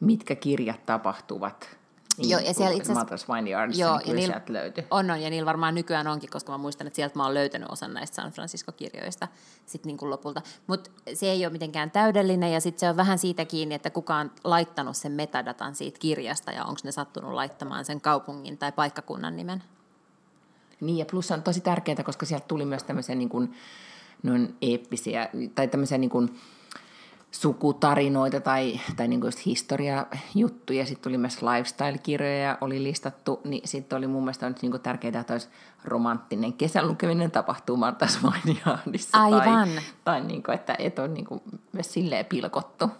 mitkä kirjat tapahtuvat niin, joo, ja siellä itse asiassa... Vineyards, joo, niin ja niillä, löytyi. On, on, ja niillä varmaan nykyään onkin, koska mä muistan, että sieltä mä oon löytänyt osan näistä San Francisco-kirjoista sit niin kuin lopulta. Mutta se ei ole mitenkään täydellinen, ja sitten se on vähän siitä kiinni, että kuka on laittanut sen metadatan siitä kirjasta, ja onko ne sattunut laittamaan sen kaupungin tai paikkakunnan nimen. Niin, ja plus on tosi tärkeää, koska sieltä tuli myös tämmöisiä niin kuin, noin eeppisiä, tai tämmöisiä niin kuin, sukutarinoita tai, tai niin historiajuttuja. Sitten tuli myös lifestyle-kirjoja, oli listattu, niin sitten oli mun mielestä nyt niin tärkeää, että olisi romanttinen kesän lukeminen tapahtuu Martas Aivan. Tai, tai niin kuin, että et ole niin kuin myös silleen pilkottu.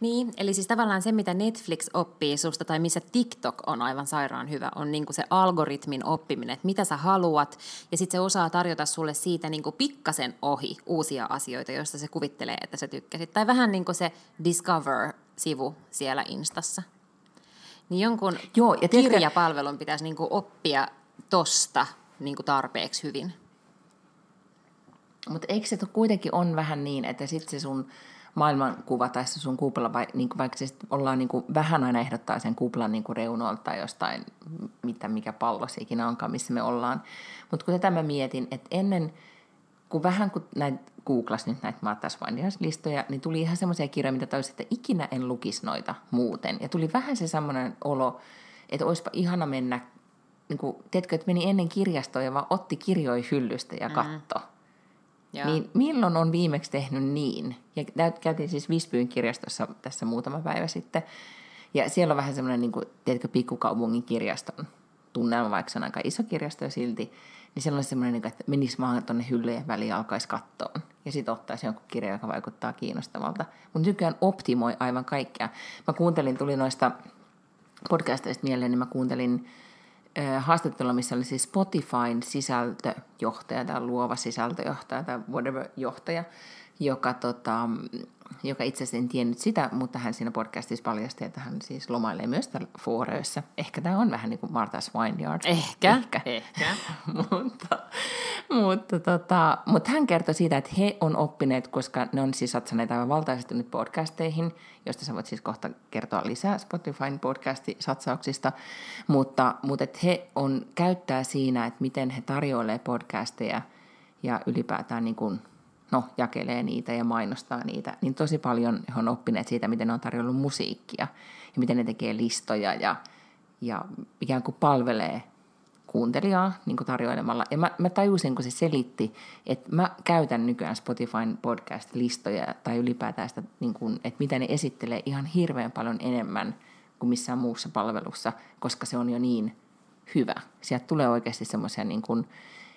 Niin, eli siis tavallaan se, mitä Netflix oppii susta tai missä TikTok on aivan sairaan hyvä, on niin se algoritmin oppiminen, että mitä sä haluat, ja sitten se osaa tarjota sulle siitä niin pikkasen ohi uusia asioita, joista se kuvittelee, että sä tykkäsit. Tai vähän niin kuin se Discover-sivu siellä Instassa. Niin jonkun Joo, ja kirjapalvelun pitäisi niin oppia tosta niin tarpeeksi hyvin. Mutta eikö se kuitenkin on vähän niin, että sitten se sun maailmankuva tai se sun kupla, vai, niin kuin vaikka se ollaan niin kuin, vähän aina ehdottaa sen kuplan niin reunoilta tai jostain, mitä, mikä pallo se ikinä onkaan, missä me ollaan. Mutta kun tätä mä mietin, että ennen, kun vähän kun näin googlas nyt näitä listoja, niin tuli ihan semmoisia kirjoja, mitä toisin, että ikinä en lukisi noita muuten. Ja tuli vähän se semmoinen olo, että olisipa ihana mennä, niin kuin, tiedätkö, että meni ennen kirjastoa ja vaan otti kirjoja hyllystä ja katto. Mm. Ja. Niin milloin on viimeksi tehnyt niin? Ja käytiin siis Visbyyn kirjastossa tässä muutama päivä sitten. Ja siellä on vähän semmoinen, niin kuin, tiedätkö, pikkukaupungin kirjaston tunnelma, vaikka se on aika iso kirjasto ja silti. Niin siellä on semmoinen, niin kuin, että menisi vaan tuonne hyllyjen väliin ja alkaisi kattoon. Ja sitten ottaisi jonkun kirjan, joka vaikuttaa kiinnostavalta. Mutta nykyään optimoi aivan kaikkea. Mä kuuntelin, tuli noista podcasteista mieleen, niin mä kuuntelin haastattelua, missä oli siis Spotifyn sisältöjohtaja tai luova sisältöjohtaja tai whatever johtaja, joka, tota, joka itse asiassa en tiennyt sitä, mutta hän siinä podcastissa paljasti, että hän siis lomailee myös täällä Foorössä. Ehkä tämä on vähän niin kuin Martha's Vineyard. Ehkä, ehkä. ehkä. mutta, mutta, tota, mutta hän kertoi siitä, että he on oppineet, koska ne on siis satsaneet aivan valtaisesti nyt podcasteihin, josta sä voit siis kohta kertoa lisää Spotifyn podcast-satsauksista, mutta, mutta että he on käyttää siinä, että miten he tarjoilee podcasteja ja ylipäätään niin kuin no, jakelee niitä ja mainostaa niitä, niin tosi paljon he on oppineet siitä, miten ne on tarjollut musiikkia ja miten ne tekee listoja ja, ja ikään kuin palvelee kuuntelijaa niin kuin tarjoilemalla. Ja mä, mä tajusin, kun se selitti, että mä käytän nykyään Spotifyn podcast-listoja tai ylipäätään sitä, niin kuin, että mitä ne esittelee ihan hirveän paljon enemmän kuin missään muussa palvelussa, koska se on jo niin hyvä. Sieltä tulee oikeasti semmoisia niin kuin,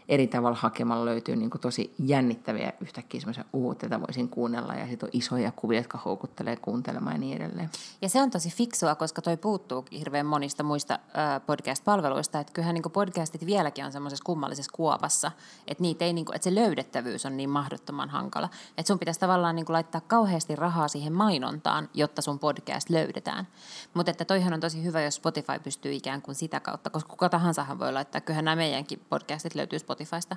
eri tavalla hakemalla löytyy niin tosi jännittäviä yhtäkkiä semmoisia uutteita voisin kuunnella ja sitten on isoja kuvia, jotka houkuttelee kuuntelemaan ja niin edelleen. Ja se on tosi fiksua, koska toi puuttuu hirveän monista muista äh, podcast-palveluista, että kyllähän niin podcastit vieläkin on semmoisessa kummallisessa kuopassa, että, niitä ei, niin kuin, että se löydettävyys on niin mahdottoman hankala, että sun pitäisi tavallaan niin laittaa kauheasti rahaa siihen mainontaan, jotta sun podcast löydetään. Mutta että toihan on tosi hyvä, jos Spotify pystyy ikään kuin sitä kautta, koska kuka tahansahan voi laittaa, kyllähän nämä meidänkin podcastit löytyy Spotify Spotifysta.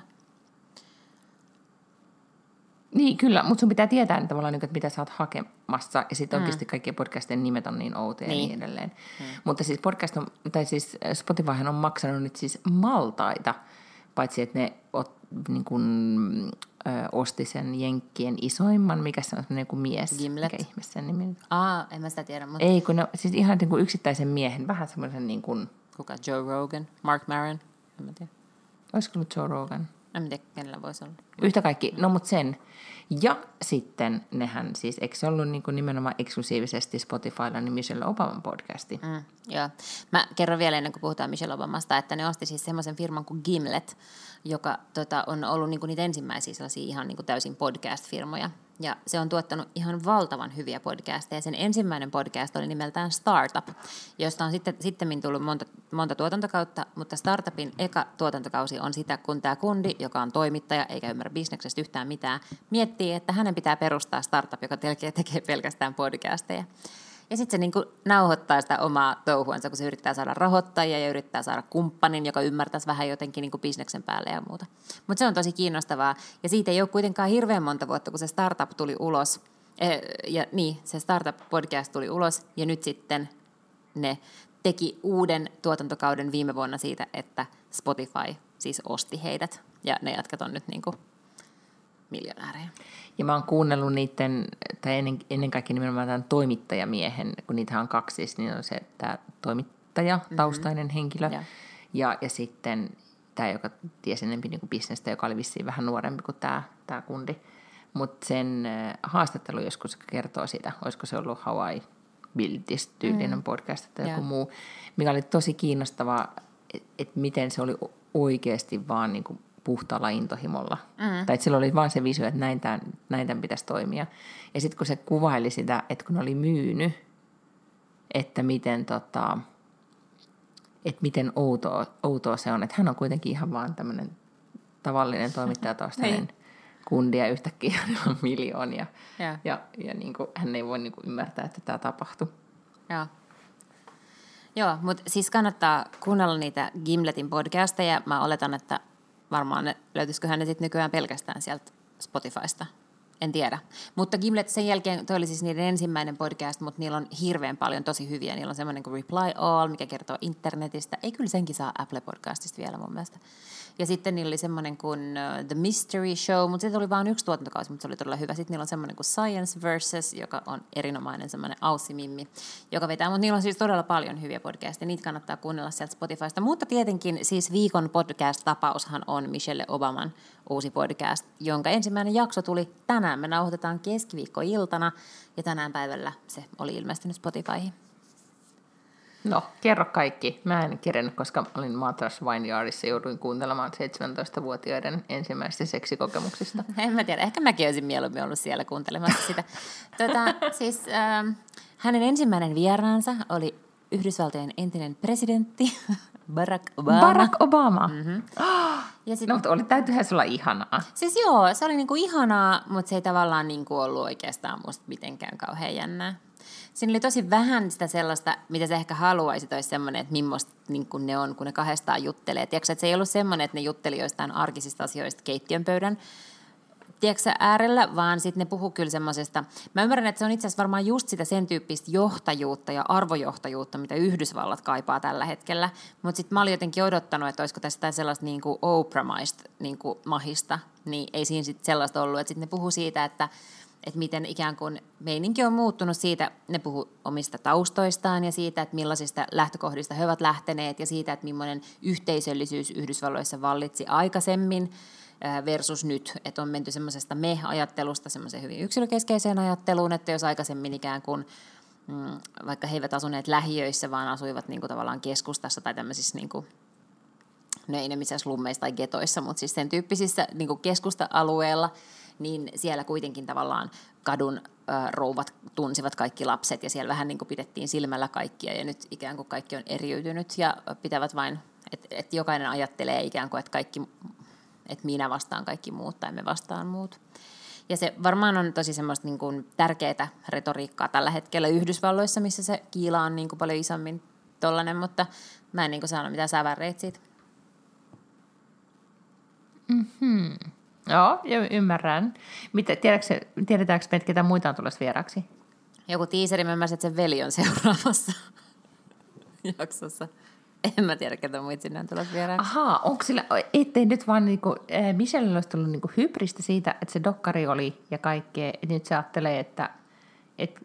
Niin, kyllä, mutta sun pitää tietää niin tavallaan, että mitä sä oot hakemassa. Ja sitten mm. oikeasti kaikkien podcastien nimet on niin outoja niin. ja niin edelleen. Mm. Mutta siis podcast on, tai siis Spotifyhan on maksanut nyt siis maltaita, paitsi että ne ot, niin kun, ö, osti sen Jenkkien isoimman, mikä se on semmoinen kuin mies. Gimlet. Mikä ihme sen nimi Aa, en mä sitä tiedä. Mutta... Ei, kun ne, siis ihan niin kuin yksittäisen miehen, vähän semmoisen niin kuin... Kuka, Joe Rogan, Mark Maron, en mä tiedä. Olisiko ollut Joe Rogan? En tiedä, kenellä voisi olla. Yhtä kaikki, no mutta sen. Ja sitten nehän siis, eikö se ollut niin kuin nimenomaan eksklusiivisesti Spotifylla niin Michelle Obaman podcasti? Mm, joo. Mä kerron vielä ennen kuin puhutaan Michelle Obamasta, että ne osti siis semmoisen firman kuin Gimlet, joka tota, on ollut niin kuin niitä ensimmäisiä sellaisia ihan niin kuin täysin podcast-firmoja. Ja se on tuottanut ihan valtavan hyviä podcasteja. Sen ensimmäinen podcast oli nimeltään Startup, josta on sitten, sitten tullut monta, monta tuotantokautta, mutta Startupin eka tuotantokausi on sitä, kun tämä kundi, joka on toimittaja eikä ymmärrä bisneksestä yhtään mitään, miettii, että hänen pitää perustaa startup, joka tekee pelkästään podcasteja. Ja sitten se niinku nauhoittaa sitä omaa touhuansa, kun se yrittää saada rahoittajia ja yrittää saada kumppanin, joka ymmärtäisi vähän jotenkin niinku bisneksen päälle ja muuta. Mutta se on tosi kiinnostavaa. Ja siitä ei ole kuitenkaan hirveän monta vuotta, kun se startup tuli ulos. Eh, ja niin, se startup-podcast tuli ulos ja nyt sitten ne teki uuden tuotantokauden viime vuonna siitä, että Spotify siis osti heidät. Ja ne jatkat on nyt niinku miljonäärejä. Ja mä oon kuunnellut niiden, tai ennen, ennen kaikkea nimenomaan tämän toimittajamiehen, kun niitä on kaksi, siis niin on se tämä toimittaja, mm-hmm. taustainen henkilö, Ja. ja, ja sitten tämä, joka tiesi enemmän niin bisnestä, joka oli vissiin vähän nuorempi kuin tämä, tämä kundi. Mutta sen äh, haastattelu joskus kertoo siitä, olisiko se ollut Hawaii Buildist tyylinen mm. podcast tai joku Joo. muu, mikä oli tosi kiinnostavaa, että et miten se oli oikeasti vaan niin kuin puhtaalla intohimolla. Mm. Tai että sillä oli vaan se visio, että näin tämän, näin tämän pitäisi toimia. Ja sitten kun se kuvaili sitä, että kun oli myynyt, että miten, tota, että miten outoa, outoa se on, että hän on kuitenkin ihan vaan tämmöinen tavallinen toimittaja taas Niin. kundi ja yhtäkkiä hänellä on miljoonia. Joo. Ja, ja niin kuin, hän ei voi niin kuin ymmärtää, että tämä tapahtui. Joo. Joo, mutta siis kannattaa kuunnella niitä Gimletin podcasteja. Mä oletan, että varmaan ne, löytyisiköhän ne sitten nykyään pelkästään sieltä Spotifysta. En tiedä. Mutta Gimlet sen jälkeen, toi oli siis niiden ensimmäinen podcast, mutta niillä on hirveän paljon tosi hyviä. Niillä on semmoinen kuin Reply All, mikä kertoo internetistä. Ei kyllä senkin saa Apple Podcastista vielä mun mielestä. Ja sitten niillä oli semmoinen kuin The Mystery Show, mutta se oli vain yksi tuotantokausi, mutta se oli todella hyvä. Sitten niillä on semmoinen kuin Science Versus, joka on erinomainen semmoinen Aussi-mimmi, joka vetää. Mutta niillä on siis todella paljon hyviä podcasteja, niitä kannattaa kuunnella sieltä Spotifysta. Mutta tietenkin siis viikon podcast-tapaushan on Michelle Obaman uusi podcast, jonka ensimmäinen jakso tuli tänään. Me nauhoitetaan keskiviikkoiltana ja tänään päivällä se oli ilmestynyt Spotifyhin. No, kerro kaikki. Mä en kerennyt, koska olin Matras Vineyardissa ja jouduin kuuntelemaan 17-vuotiaiden ensimmäisistä seksikokemuksista. En mä tiedä, ehkä mäkin olisin mieluummin ollut siellä kuuntelemassa sitä. Tota, siis, ähm, hänen ensimmäinen vieraansa oli Yhdysvaltojen entinen presidentti Barack Obama. Barack Obama. Mm-hmm. Ja sit, No, mutta oli, täytyyhän se olla ihanaa. Siis joo, se oli niinku ihanaa, mutta se ei tavallaan niinku ollut oikeastaan musta mitenkään kauhean jännää. Siinä oli tosi vähän sitä sellaista, mitä sä ehkä haluaisit, olisi semmoinen, että millaista niin ne on, kun ne kahdestaan juttelee. Tiedätkö, että se ei ollut semmoinen, että ne jutteli joistain arkisista asioista keittiön pöydän tiedätkö, äärellä, vaan sitten ne puhuu kyllä semmoisesta, mä ymmärrän, että se on itse asiassa varmaan just sitä sen tyyppistä johtajuutta ja arvojohtajuutta, mitä Yhdysvallat kaipaa tällä hetkellä, mutta sitten mä olin jotenkin odottanut, että olisiko jotain sellaista niin kuin Oprah-maista niin kuin mahista, niin ei siinä sitten sellaista ollut, että sitten ne puhuu siitä, että että miten ikään kuin meininki on muuttunut siitä, ne puhuu omista taustoistaan ja siitä, että millaisista lähtökohdista he ovat lähteneet ja siitä, että millainen yhteisöllisyys Yhdysvalloissa vallitsi aikaisemmin versus nyt, että on menty semmoisesta me-ajattelusta semmoiseen hyvin yksilökeskeiseen ajatteluun, että jos aikaisemmin ikään kuin mm, vaikka he eivät asuneet lähiöissä, vaan asuivat niin kuin tavallaan keskustassa tai tämmöisissä niin kuin no ei ne missään slummeissa tai getoissa, mutta siis sen tyyppisissä niin keskusta-alueella, niin siellä kuitenkin tavallaan kadun rouvat tunsivat kaikki lapset ja siellä vähän niin kuin pidettiin silmällä kaikkia ja nyt ikään kuin kaikki on eriytynyt ja pitävät vain, että et jokainen ajattelee ikään kuin, että kaikki, että minä vastaan kaikki muut tai me vastaan muut. Ja se varmaan on tosi semmoista niin kuin tärkeää retoriikkaa tällä hetkellä Yhdysvalloissa, missä se kiila on niin kuin paljon isommin tollainen, mutta mä en niin kuin saanut mitään sävärreitä siitä. Joo, ja ymmärrän. Mitä, tiedätkö, tiedetäänkö me, ketä muita on tulossa vieraksi? Joku tiiseri, mä ymmärsin, että sen veli on seuraavassa jaksossa. En mä tiedä, ketä muita sinne on tulossa vieraan. Ahaa, onko sillä, ettei nyt vaan niinku, äh, Michelle olisi tullut niinku hybristä siitä, että se dokkari oli ja kaikkea, että nyt se ajattelee, että, että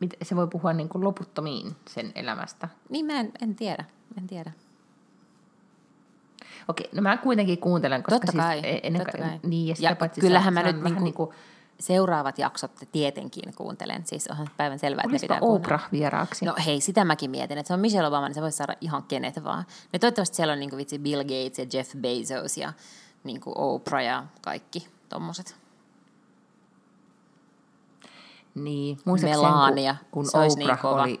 mit- se voi puhua niinku loputtomiin sen elämästä. Niin mä en, en tiedä, en tiedä. Okei, no mä kuitenkin kuuntelen, koska Totta siis kai, e- ennen totta kai, niin, ja, sitä Ja paitsi kyllähän mä nyt niinku- niinku, Seuraavat jaksot tietenkin kuuntelen, siis onhan päivän selvää, että ne pitää. Oprah vieraaksi? No hei, sitä mäkin mietin, että se on Michelle Obama, niin se voisi saada ihan kenet vaan. Ja toivottavasti siellä on niin kuin vitsi Bill Gates ja Jeff Bezos ja niin kuin Oprah ja kaikki tommoset. Niin, Melania, kun, kun niin Oprah kova. oli,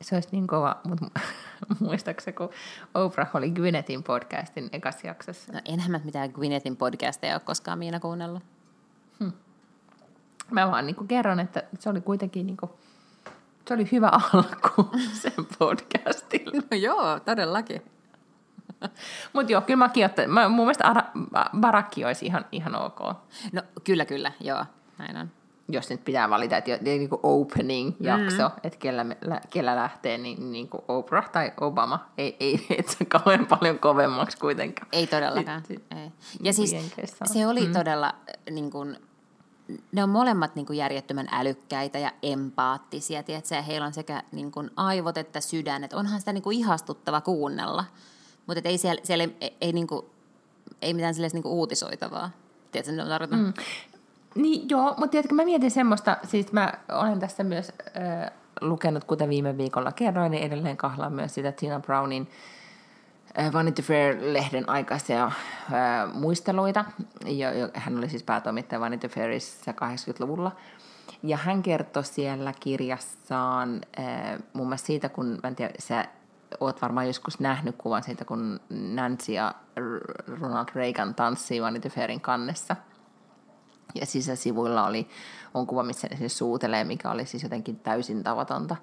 se olisi niin kova, mutta muistaakseni kun Oprah oli Gwynettin podcastin ekassa jaksossa. No enhän mä mitään Gwynettin podcasteja ole koskaan Miina kuunnellut. Mä vaan niin kerron, että se oli kuitenkin niin Se oli hyvä alku sen podcastille. No joo, todellakin. Mutta joo, kyllä mäkin ottaisin. Mä, mun mielestä Ara, Barakki olisi ihan, ihan ok. No kyllä, kyllä, joo, näin on. Jos nyt pitää valita, että niin kuin opening-jakso, mm. että kellä, kellä lähtee, niin, niin kuin Oprah tai Obama. Ei, ei et se kauhean paljon kovemmaksi kuitenkaan. Ei todellakaan. Ei. Ja siis Jenkeissä on. se oli mm. todella, äh, niin kuin, ne on molemmat niin kuin järjettömän älykkäitä ja empaattisia, tiedätkö? ja heillä on sekä niin kuin aivot että sydän, että onhan sitä niin kuin ihastuttava kuunnella, mutta ei siellä, siellä ei, ei, niin kuin, ei mitään sellaista niin kuin uutisoitavaa. Tiedätkö, mitä tarkoitan? Mm. Niin joo, mutta tiedätkö, mä mietin semmoista, siis mä olen tässä myös äh, lukenut, kuten viime viikolla kerroin, niin edelleen kahlaan myös sitä Tina Brownin Vanity Fair-lehden aikaisia äh, muisteluita. Jo, jo, hän oli siis päätoimittaja Vanity Fairissa 80-luvulla. Ja hän kertoi siellä kirjassaan äh, muun muassa siitä, kun, mä en tiedä, sä oot varmaan joskus nähnyt kuvan siitä, kun Nancy ja Ronald Reagan tanssii Vanity Fairin kannessa – ja sisäsivuilla oli, on kuva, missä ne siis suutelee, mikä oli siis jotenkin täysin tavatonta.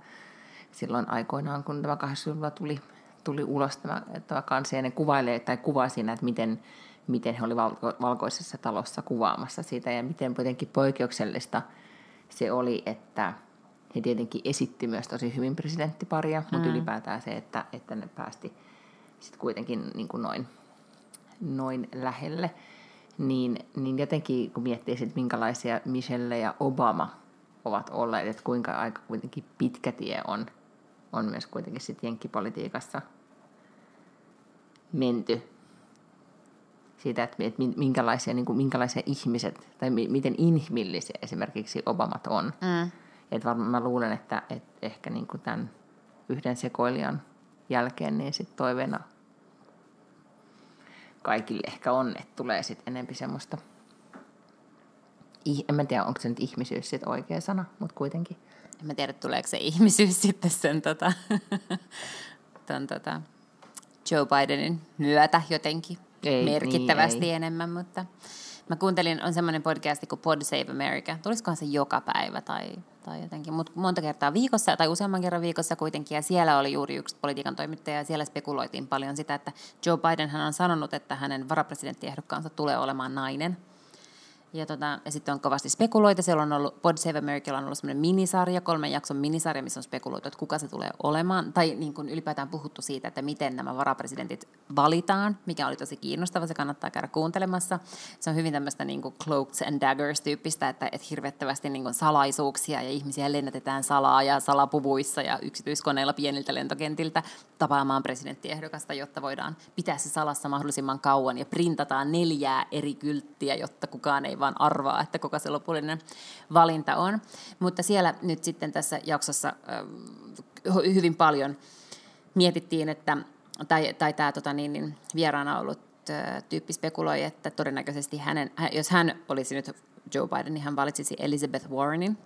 Silloin aikoinaan, kun tämä 80-luvulla tuli, tuli ulos tämä, tämä kansi, ja ne kuvailee tai kuvaa siinä, että miten, miten he oli valko, valkoisessa talossa kuvaamassa sitä, ja miten kuitenkin poikkeuksellista se oli, että he tietenkin esitti myös tosi hyvin presidenttiparia, mutta mm. ylipäätään se, että, että ne päästi sitten kuitenkin niin kuin noin, noin lähelle niin, niin jotenkin kun miettii, että minkälaisia Michelle ja Obama ovat olleet, että kuinka aika kuitenkin pitkä tie on, on myös kuitenkin sitten jenkkipolitiikassa menty. Siitä, että että minkälaisia, niin kuin, minkälaisia ihmiset, tai mi- miten inhimillisiä esimerkiksi Obamat on. Mm. Et varmaan mä luulen, että, että ehkä niin kuin tämän yhden sekoilijan jälkeen, niin sitten toiveena kaikille ehkä on, että tulee sitten enempi semmoista, en mä tiedä, onko se nyt ihmisyys sitten oikea sana, mutta kuitenkin. En mä tiedä, tuleeko se ihmisyys sitten sen tota, ton, tota, Joe Bidenin myötä jotenkin Ei, merkittävästi niin, ei. enemmän, mutta mä kuuntelin, on semmoinen podcasti kuin Pod Save America. Tulisikohan se joka päivä tai, tai jotenkin, mutta monta kertaa viikossa tai useamman kerran viikossa kuitenkin. Ja siellä oli juuri yksi politiikan toimittaja ja siellä spekuloitiin paljon sitä, että Joe Biden hän on sanonut, että hänen varapresidenttiehdokkaansa tulee olemaan nainen. Ja, tota, ja sitten on kovasti spekuloita. Siellä on ollut, Pod Save Americalla on ollut semmoinen minisarja, kolmen jakson minisarja, missä on spekuloitu, että kuka se tulee olemaan. Tai niin kuin ylipäätään puhuttu siitä, että miten nämä varapresidentit valitaan, mikä oli tosi kiinnostava. Se kannattaa käydä kuuntelemassa. Se on hyvin tämmöistä niin kuin cloaks and daggers tyyppistä, että, että hirvettävästi niin kuin salaisuuksia ja ihmisiä lennätetään salaa ja salapuvuissa ja yksityiskoneilla pieniltä lentokentiltä tapaamaan presidenttiehdokasta, jotta voidaan pitää se salassa mahdollisimman kauan ja printataan neljää eri kylttiä, jotta kukaan ei vaan arvaa, että kuka se lopullinen valinta on. Mutta siellä nyt sitten tässä jaksossa hyvin paljon mietittiin, että, tai, tai tämä tota, niin, niin, vieraana ollut tyyppi spekuloi, että todennäköisesti hänen, hän, jos hän olisi nyt Joe Biden, niin hän valitsisi Elizabeth Warrenin,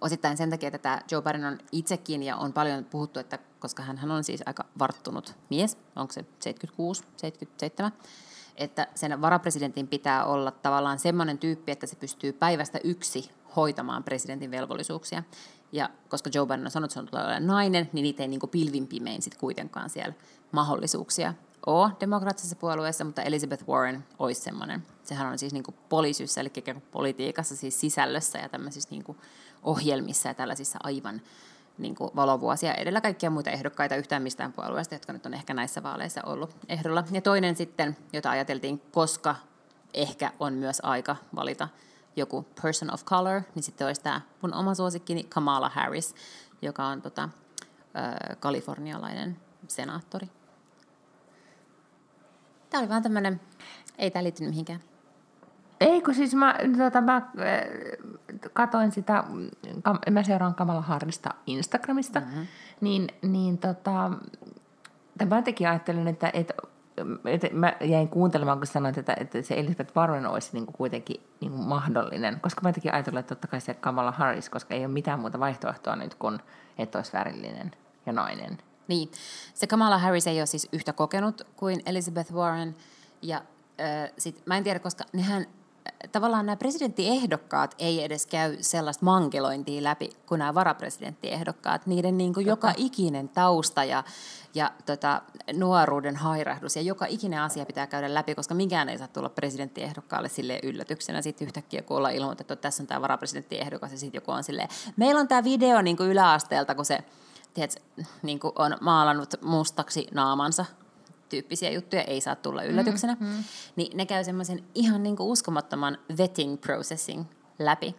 osittain sen takia, että tämä Joe Biden on itsekin ja on paljon puhuttu, että koska hän on siis aika varttunut mies, onko se 76, 77, että sen varapresidentin pitää olla tavallaan semmoinen tyyppi, että se pystyy päivästä yksi hoitamaan presidentin velvollisuuksia. Ja koska Joe Biden on sanonut, että se on nainen, niin niitä ei niin pilvin pimein sit kuitenkaan siellä mahdollisuuksia ole demokraattisessa puolueessa, mutta Elizabeth Warren olisi semmoinen. Sehän on siis niin kuin poliisyssä, eli kuin politiikassa, siis sisällössä ja tämmöisissä niin kuin ohjelmissa ja tällaisissa aivan niin kuin valovuosia edellä kaikkia muita ehdokkaita yhtään mistään puolueesta, jotka nyt on ehkä näissä vaaleissa ollut ehdolla. Ja toinen sitten, jota ajateltiin, koska ehkä on myös aika valita joku person of color, niin sitten olisi tämä mun oma suosikkini Kamala Harris, joka on tota, ö, kalifornialainen senaattori. Tämä oli vaan tämmöinen, ei tämä liittynyt mihinkään. Ei, kun siis mä, tota, mä äh, katoin sitä, mä seuraan Kamala Harrista Instagramista, mm-hmm. niin, niin tota, mä jotenkin ajattelin, että, että, että mä jäin kuuntelemaan, kun sanoit, että, että se Elizabeth Warren olisi niin kuin kuitenkin niin kuin mahdollinen, koska mä jotenkin ajattelin, että totta kai se Kamala Harris, koska ei ole mitään muuta vaihtoehtoa nyt kuin, että olisi värillinen ja nainen. Niin, se Kamala Harris ei ole siis yhtä kokenut kuin Elizabeth Warren. Ja äh, sit, mä en tiedä, koska nehän tavallaan nämä presidenttiehdokkaat ei edes käy sellaista mankelointia läpi kuin nämä varapresidenttiehdokkaat. Niiden niin kuin joka ikinen tausta ja, ja tota, nuoruuden hairahdus ja joka ikinen asia pitää käydä läpi, koska mikään ei saa tulla presidenttiehdokkaalle sille yllätyksenä. Sitten yhtäkkiä kun ollaan ilmoitettu, että tässä on tämä varapresidenttiehdokas ja sitten joku on silleen, meillä on tämä video niin kuin yläasteelta, kun se tiedätkö, niin kuin on maalannut mustaksi naamansa tyyppisiä juttuja ei saa tulla yllätyksenä, mm, mm. niin ne käy semmoisen ihan niin kuin uskomattoman vetting processing läpi.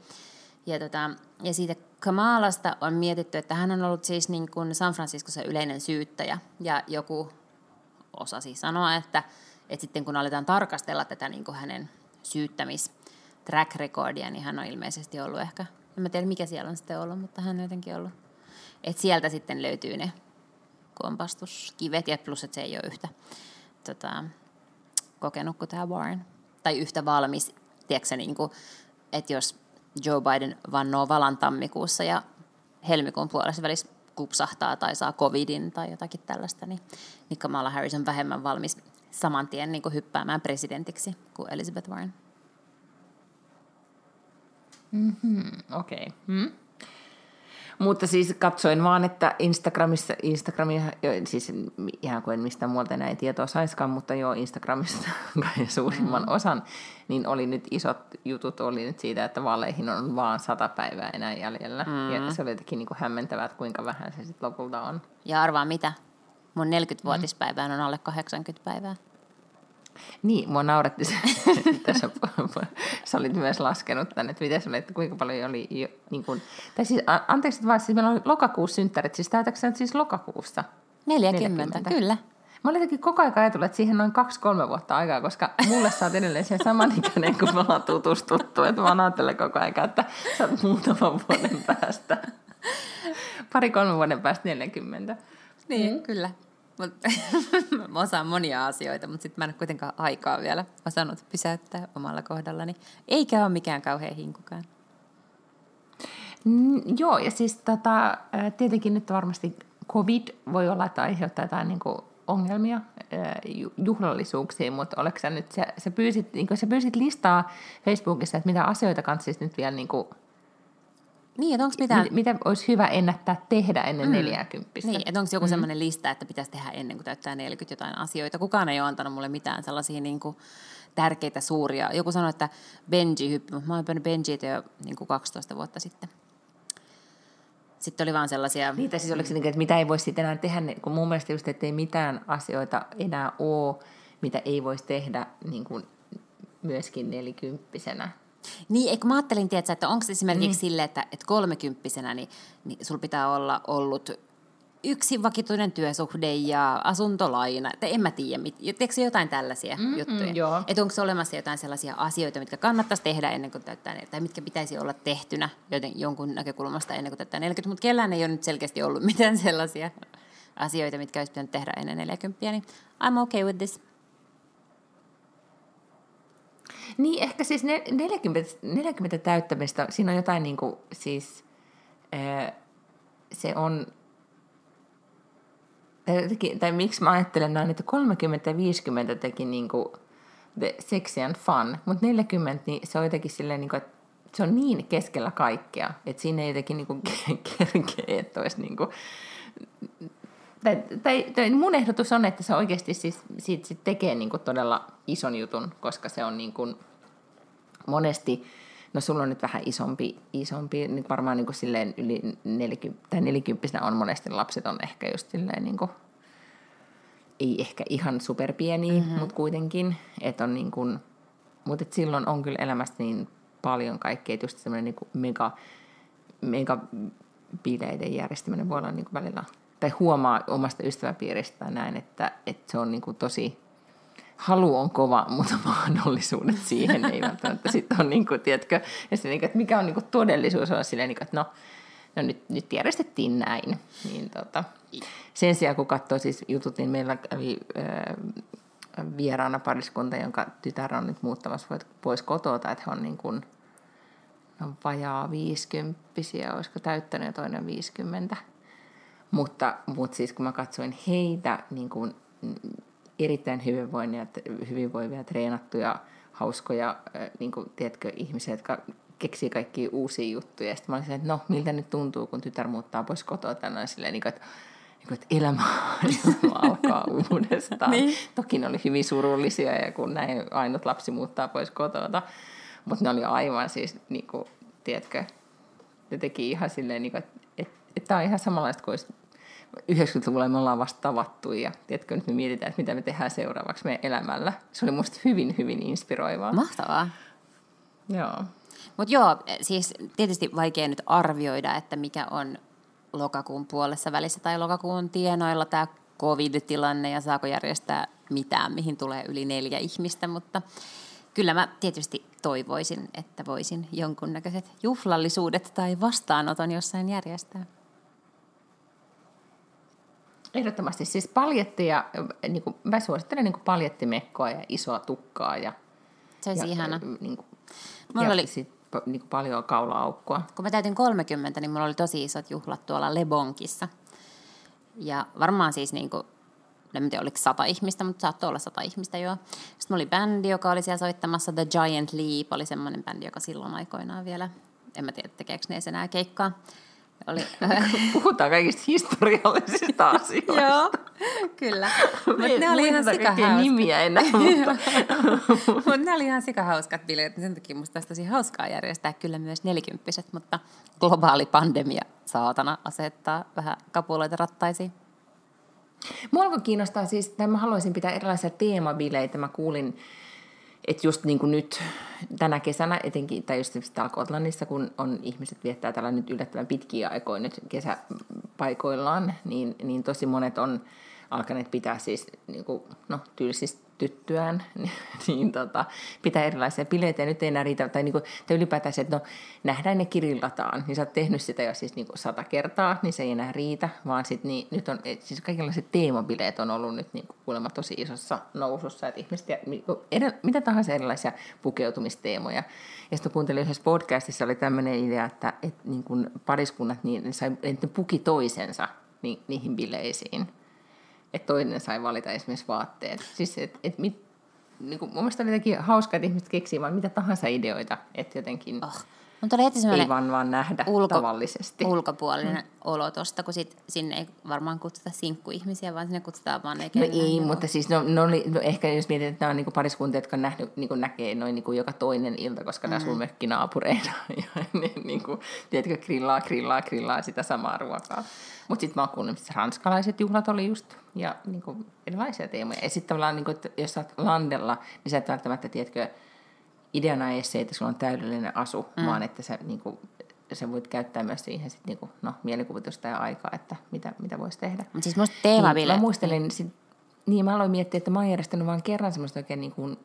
Ja, tota, ja siitä Kamalasta on mietitty, että hän on ollut siis niin kuin San Franciscossa yleinen syyttäjä, ja joku osasi sanoa, että, että sitten kun aletaan tarkastella tätä niin kuin hänen syyttämis track recordia, niin hän on ilmeisesti ollut ehkä, en mä tiedä mikä siellä on sitten ollut, mutta hän on jotenkin ollut. Että sieltä sitten löytyy ne kompastuskivet, ja plus, että se ei ole yhtä tota, kokenut kuin tämä Warren. Tai yhtä valmis, tiedätkö niin kuin, että jos Joe Biden vannoo valan tammikuussa ja helmikuun puolessa välissä kupsahtaa tai saa covidin tai jotakin tällaista, niin, niin Kamala Harris on vähemmän valmis saman tien niin kuin hyppäämään presidentiksi kuin Elizabeth Warren. Mm-hmm, Okei. Okay. Mm. Mutta siis katsoin vaan, että Instagramissa, Instagramia, siis ihan kuin mistä muualta näin tietoa saiskaan, mutta joo, Instagramista suurimman mm. osan, niin oli nyt isot jutut oli nyt siitä, että vaaleihin on vaan sata päivää enää jäljellä. Mm. Ja se oli jotenkin niin kuin hämmentävää, että kuinka vähän se sitten lopulta on. Ja arvaa mitä? Mun 40-vuotispäivään mm. on alle 80 päivää. Niin, mua nauretti se, tässä sä olit myös laskenut tänne, että miten että kuinka paljon oli, jo, niin kuin, tai siis, anteeksi vaan, siis meillä oli lokakuussa synttärit, siis täytätkö siis lokakuussa? 40, 40. kyllä. Mä olin jotenkin koko ajan ajatellut, että siihen noin kaksi-kolme vuotta aikaa, koska mulle sä oot edelleen sen samanikäinen, kun me ollaan tutustuttu. Että mä ajattelen koko ajan, että sä oot muutaman vuoden päästä. Pari-kolme vuoden päästä 40. Niin, mm. kyllä. mä osaan monia asioita, mutta sitten mä en kuitenkaan aikaa vielä osannut pysäyttää omalla kohdallani. Eikä ole mikään kauhean hinkukaan. Mm, joo, ja siis tota, tietenkin nyt varmasti covid voi olla, että aiheuttaa jotain niin kuin ongelmia juhlallisuuksiin, mutta oletko sä nyt, sä, sä, pyysit, niin sä pyysit listaa Facebookissa, että mitä asioita kanssa nyt vielä niin kuin niin, että onko mitään... Mitä olisi hyvä ennättää tehdä ennen mm. 40? Niin, että onko joku mm. sellainen lista, että pitäisi tehdä ennen kuin täyttää 40 jotain asioita. Kukaan ei ole antanut mulle mitään sellaisia niin kuin tärkeitä, suuria. Joku sanoi, että Benji hyppi, mutta mä oon Benji jo niin kuin 12 vuotta sitten. Sitten oli vaan sellaisia... Niitä siis oliko se, niin, että mitä ei voisi sitten enää tehdä, kun mun mielestä just, että ei mitään asioita enää ole, mitä ei voisi tehdä niin kuin myöskin nelikymppisenä. Niin, eikö mä ajattelin, tiedätkö, että onko esimerkiksi mm. sille, että, että kolmekymppisenä niin, niin sulla pitää olla ollut yksi vakituinen työsuhde ja asuntolaina, että en mä tiedä, tiedätkö jotain tällaisia mm-hmm, juttuja? Että onko olemassa jotain sellaisia asioita, mitkä kannattaisi tehdä ennen kuin täyttää 40, tai mitkä pitäisi olla tehtynä joten, jonkun näkökulmasta ennen kuin täyttää 40, mutta kellään ei ole nyt selkeästi ollut mitään sellaisia asioita, mitkä olisi pitänyt tehdä ennen 40, niin I'm okay with this. Niin, ehkä siis 40, 40 täyttämistä, siinä on jotain niin kuin, siis, se on, tai, tai miksi mä ajattelen näin, että 30 ja 50 teki niin kuin the sexy and fun, mutta 40, niin se on jotenkin silleen, niin kuin, että se on niin keskellä kaikkea, että siinä ei jotenkin niin kuin kerkeä, että olisi niin kuin, tai, tai, tai mun ehdotus on, että se oikeasti siis, siitä sit tekee niin kuin todella ison jutun, koska se on niin kuin monesti, no sulla on nyt vähän isompi, isompi nyt varmaan niin kuin silleen yli 40, tai 40 on monesti lapset on ehkä just silleen niin kuin, ei ehkä ihan superpieniä, mm-hmm. mutta kuitenkin, että on niin kuin, mutta et silloin on kyllä elämästä niin paljon kaikkea, että just semmoinen niin mega, mega bileiden järjestäminen voi olla niin kuin välillä tai huomaa omasta ystäväpiiristä näin, että, että se on niin kuin tosi, halu on kova, mutta mahdollisuudet siihen ei välttämättä sitten on, niin kuin, tiedätkö, ja se, niin kuin, että mikä on niin kuin todellisuus, on silleen, niin kuin, että no, no nyt, nyt järjestettiin näin. Niin, tota, sen sijaan, kun katsoo siis jutut, niin meillä oli äh, vieraana pariskunta, jonka tytär on nyt muuttamassa pois kotoa, että he on niin kuin, on vajaa viisikymppisiä, olisiko täyttänyt toinen 50. Mutta, mutta siis kun mä katsoin heitä niin kuin erittäin hyvinvoivia, hyvinvoivia treenattuja, hauskoja, niin kuin, tiedätkö, ihmisiä, jotka keksii kaikki uusia juttuja. Ja sitten mä olin että no, miltä nyt tuntuu, kun tytär muuttaa pois kotoa tänään silleen, niin kuin, että niin kuin, että elämä, elämä alkaa uudestaan. niin. Toki ne oli hyvin surullisia, ja kun näin ainut lapsi muuttaa pois kotoa. Mutta ne oli aivan siis, niin kuin, tiedätkö, ne teki ihan silleen, niin kuin, että, että, että tämä on ihan samanlaista kuin 90-luvulla me ollaan vasta tavattu ja tiedätkö, nyt me mietitään, että mitä me tehdään seuraavaksi meidän elämällä. Se oli musta hyvin, hyvin inspiroivaa. Mahtavaa. Joo. Mutta joo, siis tietysti vaikea nyt arvioida, että mikä on lokakuun puolessa välissä tai lokakuun tienoilla tämä covid-tilanne ja saako järjestää mitään, mihin tulee yli neljä ihmistä, mutta kyllä mä tietysti toivoisin, että voisin jonkunnäköiset juhlallisuudet tai vastaanoton jossain järjestää. Ehdottomasti siis paljettia, niin kuin, mä suosittelen niin kuin paljettimekkoa ja isoa tukkaa. Ja, Se olisi ja, ihana. Niin kuin, mulla ja oli... sit, niin kuin paljon kaula-aukkoa. Kun mä täytin 30, niin mulla oli tosi isot juhlat tuolla Lebonkissa. Ja varmaan siis niin kuin, en tiedä oliko sata ihmistä, mutta saattoi olla sata ihmistä joo. Sitten oli bändi, joka oli siellä soittamassa. The Giant Leap oli semmoinen bändi, joka silloin aikoinaan vielä, en mä tiedä tekeekö ne enää keikkaa. Oli, Puhutaan kaikista historiallisista asioista. Joo, kyllä. Mutta ne oli ihan sikahauskat. nimiä enää, mutta... Mutta ne oli ihan sikahauskat bileet. Sen takia musta olisi tosi hauskaa järjestää kyllä myös nelikymppiset, mutta globaali pandemia saatana asettaa vähän kapuloita rattaisiin. Mua alkoi kiinnostaa siis, tai mä haluaisin pitää erilaisia teemabileitä. Mä kuulin että just niin kuin nyt tänä kesänä etenkin, tai just täällä Kotlannissa, kun on ihmiset viettää täällä nyt yllättävän pitkiä aikoja nyt kesäpaikoillaan, niin, niin tosi monet on alkaneet pitää siis niin kuin, no, tylsistä tyttyään, niin, niin tota, pitää erilaisia bileitä. Ja nyt ei enää riitä, tai, niin kuin, tai ylipäätään se, että no, nähdään ne kirillataan, niin sä oot tehnyt sitä jo siis niin kuin sata kertaa, niin se ei enää riitä, vaan sit, niin, nyt on, et, siis kaikenlaiset teemabileet on ollut nyt niin kuin, kuulemma tosi isossa nousussa, että ihmiset, ja, edellä, mitä tahansa erilaisia pukeutumisteemoja. Ja sitten kuuntelin yhdessä podcastissa, oli tämmöinen idea, että, että niin kuin pariskunnat, niin ne, sai, ne puki toisensa niihin bileisiin että toinen sai valita esimerkiksi vaatteet. Siis, et, et mit, niin kuin, mun mielestä oli jotenkin hauska, että ihmiset keksii vaan mitä tahansa ideoita, että jotenkin oh. Mutta oli heti ei vaan, vaan nähdä ulko, tavallisesti. ulkopuolinen mm. olo tosta, kun sit, sinne ei varmaan kutsuta sinkkuihmisiä, vaan sinne kutsutaan vaan ne, No ei, joo. mutta siis no, no, oli, no ehkä jos mietit, että nämä on niinku pariskuntia, jotka on nähnyt, niinku näkee noin niinku joka toinen ilta, koska mm. nämä sun mökkinaapureina. ja ne, niinku, tiedätkö, grillaa, grillaa, grillaa sitä samaa ruokaa. Mutta sitten mä oon kuullut, että ranskalaiset juhlat oli just, ja niinku, erilaisia teemoja. Ja sitten tavallaan, niinku, että jos sä oot landella, niin sä et välttämättä, tiedätkö, ideana ei se, että sulla on täydellinen asu, mm. vaan että sä, niin kuin, sä voit käyttää myös siihen sit, niin kuin, no, mielikuvitusta ja aikaa, että mitä, mitä voisi tehdä. Mutta siis musta teemabileet. Niin, mä muistelin, niin. Sit, niin mä aloin miettiä, että mä oon järjestänyt vain kerran semmoista oikein niin kuin,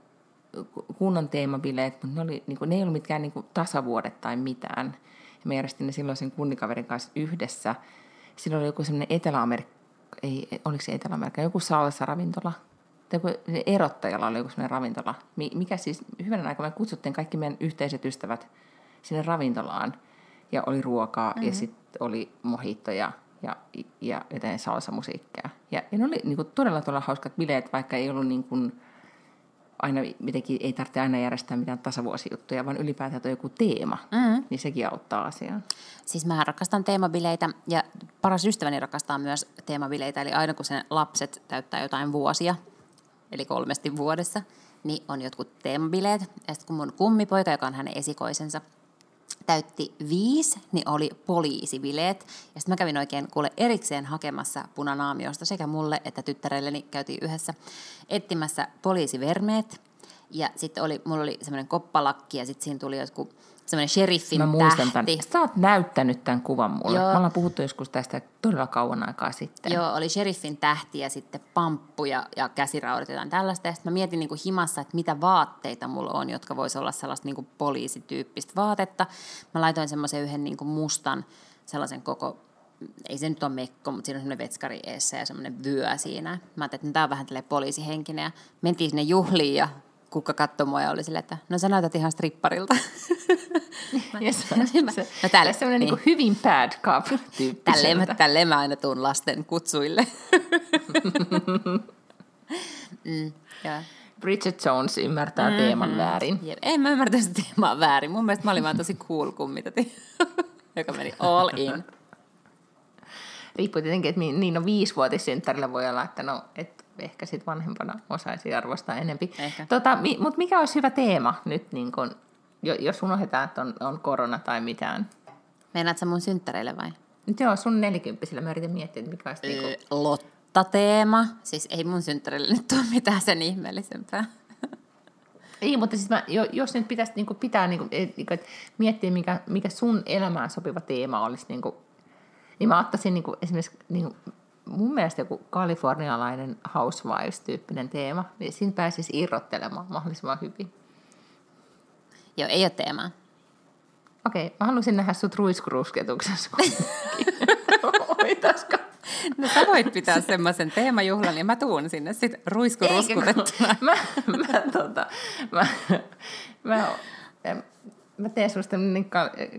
kunnon teemabileet, mutta ne, oli, niin kuin, ne ei ollut mitkään niin kuin, tasavuodet tai mitään. Ja mä järjestin ne silloin sen kunnikaverin kanssa yhdessä. Silloin oli joku semmoinen Etelä-Amerikka, ei, oliko se Etelä-Amerikka, joku salsa-ravintola, joku erottajalla oli joku sellainen ravintola, mikä siis hyvänä aikana me kutsuttiin kaikki meidän yhteiset ystävät sinne ravintolaan ja oli ruokaa mm-hmm. ja sitten oli mohittoja ja, ja jotain salsamusiikkia. Ja, ja ne oli niin kuin, todella todella hauskat bileet, vaikka ei ollut niin kuin, aina, mitenkin ei tarvitse aina järjestää mitään tasavuosijuttuja, vaan ylipäätään on joku teema, mm-hmm. niin sekin auttaa asiaa. Siis mä rakastan teemabileitä ja paras ystäväni rakastaa myös teemabileitä, eli aina kun sen lapset täyttää jotain vuosia, eli kolmesti vuodessa, niin on jotkut teemabileet. Ja sitten kun mun kummipoika, joka on hänen esikoisensa, täytti viisi, niin oli poliisibileet. Ja sitten mä kävin oikein kuule erikseen hakemassa punanaamiosta sekä mulle että tyttärelleni käytiin yhdessä etsimässä poliisivermeet. Ja sitten oli, mulla oli semmoinen koppalakki ja sitten siinä tuli jotkut semmoinen sheriffin Mä muistan tähti. Tämän. Sä oot näyttänyt tämän kuvan mulle. Joo. Me ollaan puhuttu joskus tästä todella kauan aikaa sitten. Joo, oli sheriffin tähti ja sitten pamppu ja, ja käsiraudat jotain tällaista. Ja sitten mä mietin niin kuin himassa, että mitä vaatteita mulla on, jotka vois olla sellaista niin kuin poliisityyppistä vaatetta. Mä laitoin semmoisen yhden niin kuin mustan sellaisen koko ei se nyt ole mekko, mutta siinä on semmoinen vetskari eessä ja semmoinen vyö siinä. Mä ajattelin, että tämä on vähän poliisihenkinen ja mentiin sinne juhliin ja kukka katsoi mua ja oli silleen, että no sä näytät ihan stripparilta. yes, se, no tälle, semmoinen niin. niin hyvin bad cop tälleen, mä, tälleen mä aina tuun lasten kutsuille. mm, yeah. Bridget Jones ymmärtää mm-hmm. teeman väärin. Jep. En mä ymmärtänyt sitä teemaa väärin. Mun mielestä mä olin vaan tosi cool kummita, joka meni all in. Riippuu tietenkin, että niin no viisivuotissynttärillä voi olla, että no, et ehkä sit vanhempana osaisi arvostaa enempi. Tota, mi, Mutta mikä olisi hyvä teema nyt, niin kun, jos unohdetaan, että on, on korona tai mitään? Meinaat sä mun synttäreille vai? Nyt joo, sun nelikymppisillä mä yritin miettiä, että mikä olisi... Öö, niinku... Lotta-teema. Siis ei mun synttäreille nyt ole mitään sen ihmeellisempää. Ei, mutta siis mä, jos nyt pitäisi niin kuin pitää niin kuin, että miettiä, mikä, mikä sun elämään sopiva teema olisi, niin, kuin, niin mä ottaisin niin kuin, esimerkiksi niin kuin, mun mielestä joku kalifornialainen housewives-tyyppinen teema, niin siinä pääsisi irrottelemaan mahdollisimman hyvin. Joo, ei ole teemaa. Okei, okay, mä haluaisin nähdä sut ruiskurusketuksessa. No sä voit pitää semmoisen teemajuhlan ja mä tuun sinne sitten ruiskuruskutettuna. mä, mä, tota, mä, mä, mä teen susta niin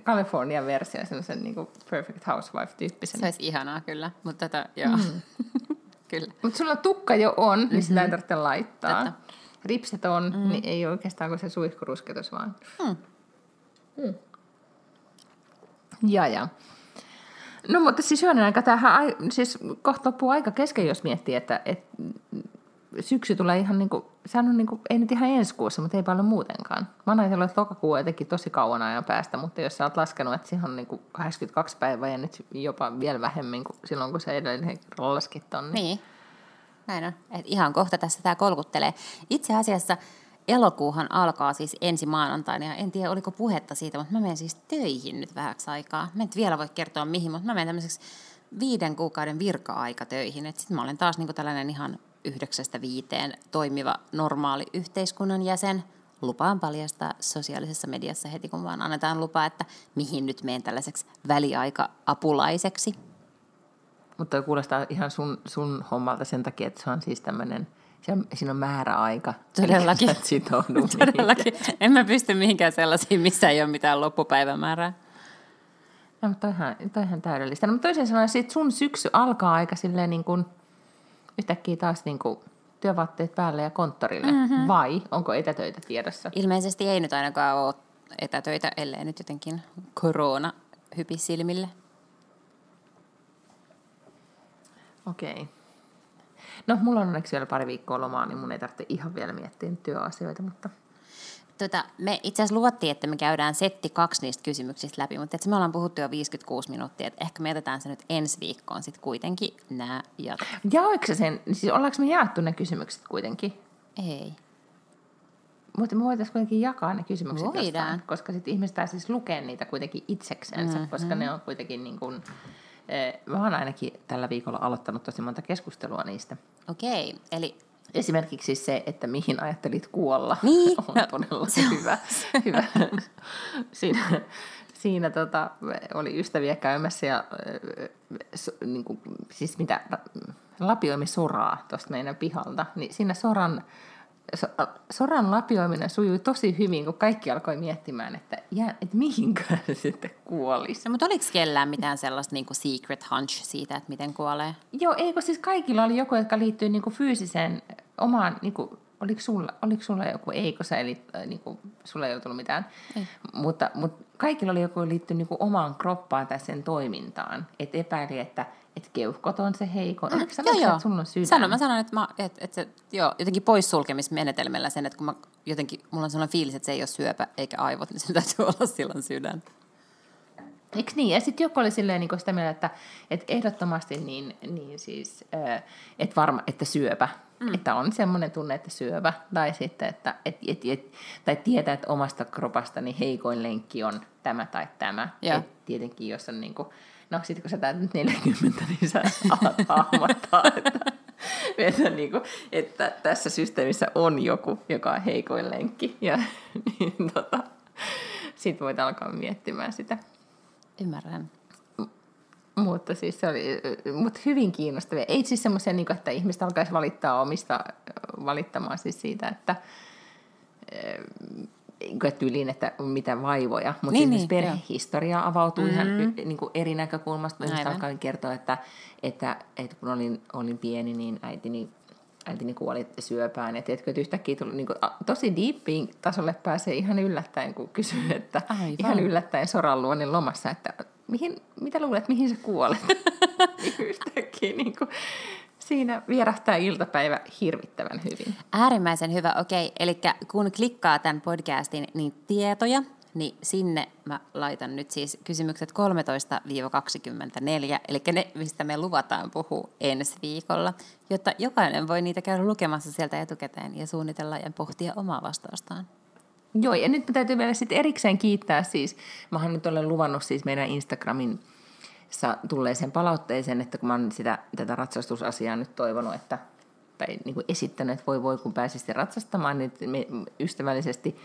California versio, semmoisen niin Perfect Housewife-tyyppisen. Se olisi ihanaa kyllä, mutta tota, joo. Mm. kyllä. Mutta sulla tukka jo on, niin mm-hmm. sitä ei tarvitse laittaa. Tätä. Ripset on, mm. niin ei oikeastaan kuin se suihkurusketus vaan. Mm. Mm. Ja, ja. No mutta siis hyönen aika, tämähän siis kohta loppuu aika kesken, jos miettii, että, että syksy tulee ihan niin kuin, sehän on niin kuin, ei nyt ihan ensi kuussa, mutta ei paljon muutenkaan. Mä oon ajatellut, että lokakuu jotenkin tosi kauan ajan päästä, mutta jos sä oot laskenut, että siihen on niin kuin 82 päivää ja nyt jopa vielä vähemmän kuin silloin, kun se edellinen laskit on. Niin, niin. näin on. Et ihan kohta tässä tämä kolkuttelee. Itse asiassa elokuuhan alkaa siis ensi maanantaina ja en tiedä oliko puhetta siitä, mutta mä menen siis töihin nyt vähäksi aikaa. Mä en vielä voi kertoa mihin, mutta mä menen tämmöiseksi viiden kuukauden virka-aika töihin. Sitten mä olen taas niin tällainen ihan yhdeksästä viiteen toimiva normaali yhteiskunnan jäsen. Lupaan paljastaa sosiaalisessa mediassa heti, kun vaan annetaan lupa, että mihin nyt menen tällaiseksi väliaika-apulaiseksi. Mutta kuulostaa ihan sun, sun hommalta sen takia, että se on siis tämmöinen – siinä on määräaika. Todellakin. Sitoudu Todellakin. En mä pysty mihinkään sellaisiin, missä ei ole mitään loppupäivämäärää. No, mutta toihan, toihan täydellistä. No, mutta toisin sanoen, että sun syksy alkaa aika silleen niin kuin, yhtäkkiä taas niin kuin työvaatteet päälle ja konttorille. Mm-hmm. Vai onko etätöitä tiedossa? Ilmeisesti ei nyt ainakaan ole etätöitä, ellei nyt jotenkin korona hypi silmille. Okei. Okay. No, mulla on onneksi vielä pari viikkoa lomaa, niin mun ei tarvitse ihan vielä miettiä työasioita, mutta... Tota, me itse asiassa luvattiin, että me käydään setti kaksi niistä kysymyksistä läpi, mutta että me ollaan puhuttu jo 56 minuuttia, että ehkä me jätetään se nyt ensi viikkoon sitten kuitenkin nämä jatkot. Jaoiko sen, siis ollaanko me jaettu ne kysymykset kuitenkin? Ei. Mutta me voitaisiin kuitenkin jakaa ne kysymykset Voidaan. Jostain, koska sitten ihmiset pääsisivät lukemaan niitä kuitenkin itseksensä, mm-hmm. koska ne on kuitenkin niin kuin, Eh, mä oon ainakin tällä viikolla aloittanut tosi monta keskustelua niistä. Okei, eli... Esimerkiksi se, että mihin ajattelit kuolla, niin. on no, todella se hyvä. hyvä. Siinä, siinä tota, oli ystäviä käymässä ja so, niin kuin, siis mitä, lapioimme soraa tuosta meidän pihalta, niin siinä soran soran lapioiminen sujui tosi hyvin, kun kaikki alkoi miettimään, että, jä, että mihinkö se sitten kuolisi. No, mutta oliko kellään mitään sellaista niin kuin secret hunch siitä, että miten kuolee? Joo, eikö siis kaikilla oli joku, joka liittyy niin kuin fyysiseen omaan, niin kuin, oliko, sulla, oliko sulla joku, eikö sä, eli äh, niin kuin, sulla ei ole tullut mitään, ei. Mutta, mutta kaikilla oli joku liittyy niin kuin omaan kroppaan tai sen toimintaan, että epäili, että että keuhkot on se heiko. Mm, joo, joo. Että sulla on sydän? Sano, mä sanon, että, mä, että, että se, joo, jotenkin poissulkemismenetelmällä sen, että kun mä jotenkin, mulla on sellainen fiilis, että se ei ole syöpä eikä aivot, niin se täytyy olla silloin sydän. Eikö niin? Ja sitten joku oli silleen niin sitä mieltä, että, että ehdottomasti niin, niin siis, että varma, että syöpä. Mm. Että on semmoinen tunne, että syövä. Tai sitten, että et, et, et, tai tietää, että omasta kropasta niin heikoin lenkki on tämä tai tämä. Et tietenkin, jos on niin kuin, no sitten kun sä täytät 40, niin sä alat hahmottaa, että, että, niin kuin, että tässä systeemissä on joku, joka on heikoin lenkki. Ja niin, tota, sitten voit alkaa miettimään sitä. Ymmärrän. Mutta siis se oli mutta hyvin kiinnostavia. Ei siis semmoisia, niin että ihmiset alkaisi valittaa omista, valittamaan siis siitä, että tyyliin, että mitä vaivoja, mutta niin, niin, perhehistoria avautuu mm-hmm. ihan niin kuin eri näkökulmasta. Mä alkaa kertoa, että, että, että kun olin, olin pieni, niin äitini, äitini kuoli syöpään. Ja tiedätkö, että yhtäkkiä tuli niin kuin, tosi deepiin tasolle pääsee ihan yllättäen, kun kysyy, että Aivan. ihan yllättäen Soran luonnin lomassa, että mihin, mitä luulet, mihin sä kuolet? niin yhtäkkiä niin kuin, siinä vierähtää iltapäivä hirvittävän hyvin. Äärimmäisen hyvä, okei. Eli kun klikkaa tämän podcastin niin tietoja, niin sinne mä laitan nyt siis kysymykset 13-24, eli ne, mistä me luvataan puhua ensi viikolla, jotta jokainen voi niitä käydä lukemassa sieltä etukäteen ja suunnitella ja pohtia omaa vastaustaan. Joo, ja nyt mä täytyy vielä sitten erikseen kiittää siis, mähän nyt olen luvannut siis meidän Instagramin tulleeseen palautteeseen, että kun mä oon sitä, tätä ratsastusasiaa nyt toivonut, että, tai niin kuin esittänyt, että voi voi kun pääsisi ratsastamaan, niin me ystävällisesti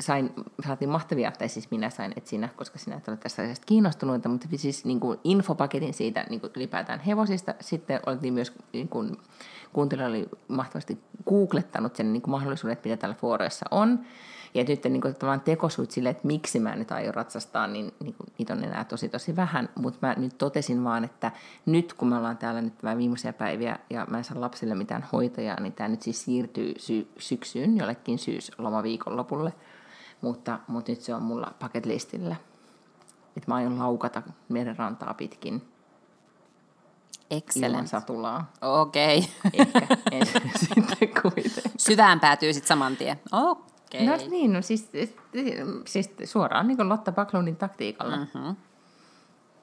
sain, saatiin mahtavia, tai siis minä sain, että sinä, koska sinä et ole tästä asiasta kiinnostunut, mutta siis niin kuin infopaketin siitä niin kuin ylipäätään hevosista. Sitten oltiin myös, niin kuin, kuuntelija oli mahtavasti googlettanut sen niin kuin mahdollisuudet, mitä täällä fooreissa on. Ja nyt niin kuin, tavallaan sille, että miksi mä nyt aion ratsastaa, niin, niin kuin, niitä on enää tosi tosi vähän. Mutta mä nyt totesin vaan, että nyt kun me ollaan täällä nyt vähän viimeisiä päiviä ja mä en saa lapsille mitään hoitajaa, niin tämä nyt siis siirtyy sy- syksyyn jollekin syyslomaviikonlopulle. Mutta, mutta nyt se on mulla paketlistillä. Että mä aion laukata merenrantaa pitkin Excellent. ilman satulaa. Okei. Okay. Ehkä en sitten. Syvään päätyy sitten saman tien. Okei. No niin, no siis, siis suoraan niin kuin Lotta Backlundin taktiikalla. Mm-hmm.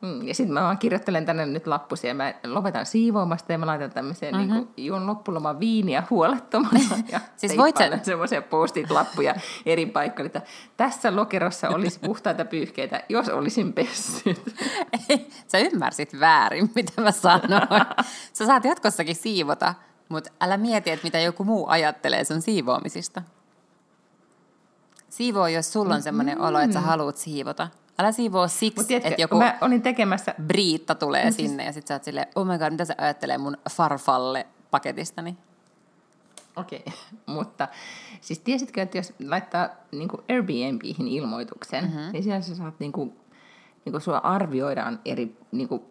Mm, ja sitten mä vaan kirjoittelen tänne nyt lappusia. Mä lopetan siivoamasta ja mä laitan tämmöiseen mm-hmm. niin kuin, juon loppuloman viiniä huolettomana. Ja siis voit sä... semmoisia postit lappuja eri paikkoille, että tässä lokerossa olisi puhtaita pyyhkeitä, jos olisin pessyt. Ei, sä ymmärsit väärin, mitä mä sanoin. Sä saat jatkossakin siivota, mutta älä mieti, että mitä joku muu ajattelee sun siivoamisista. Siivoo, jos sulla on semmoinen mm-hmm. olo, että sä haluat siivota. Älä siivoo siksi, tiedätkö, että joku mä olin tekemässä... briitta tulee no, sinne siis... ja sit sä oot silleen, oh my god, mitä se ajattelee mun farfalle paketistani? Okei, okay. mutta siis tiesitkö, että jos laittaa niin Airbnbihin ilmoituksen, mm-hmm. niin siellä sä saat niin kuin, niin kuin sua arvioidaan eri niin kuin,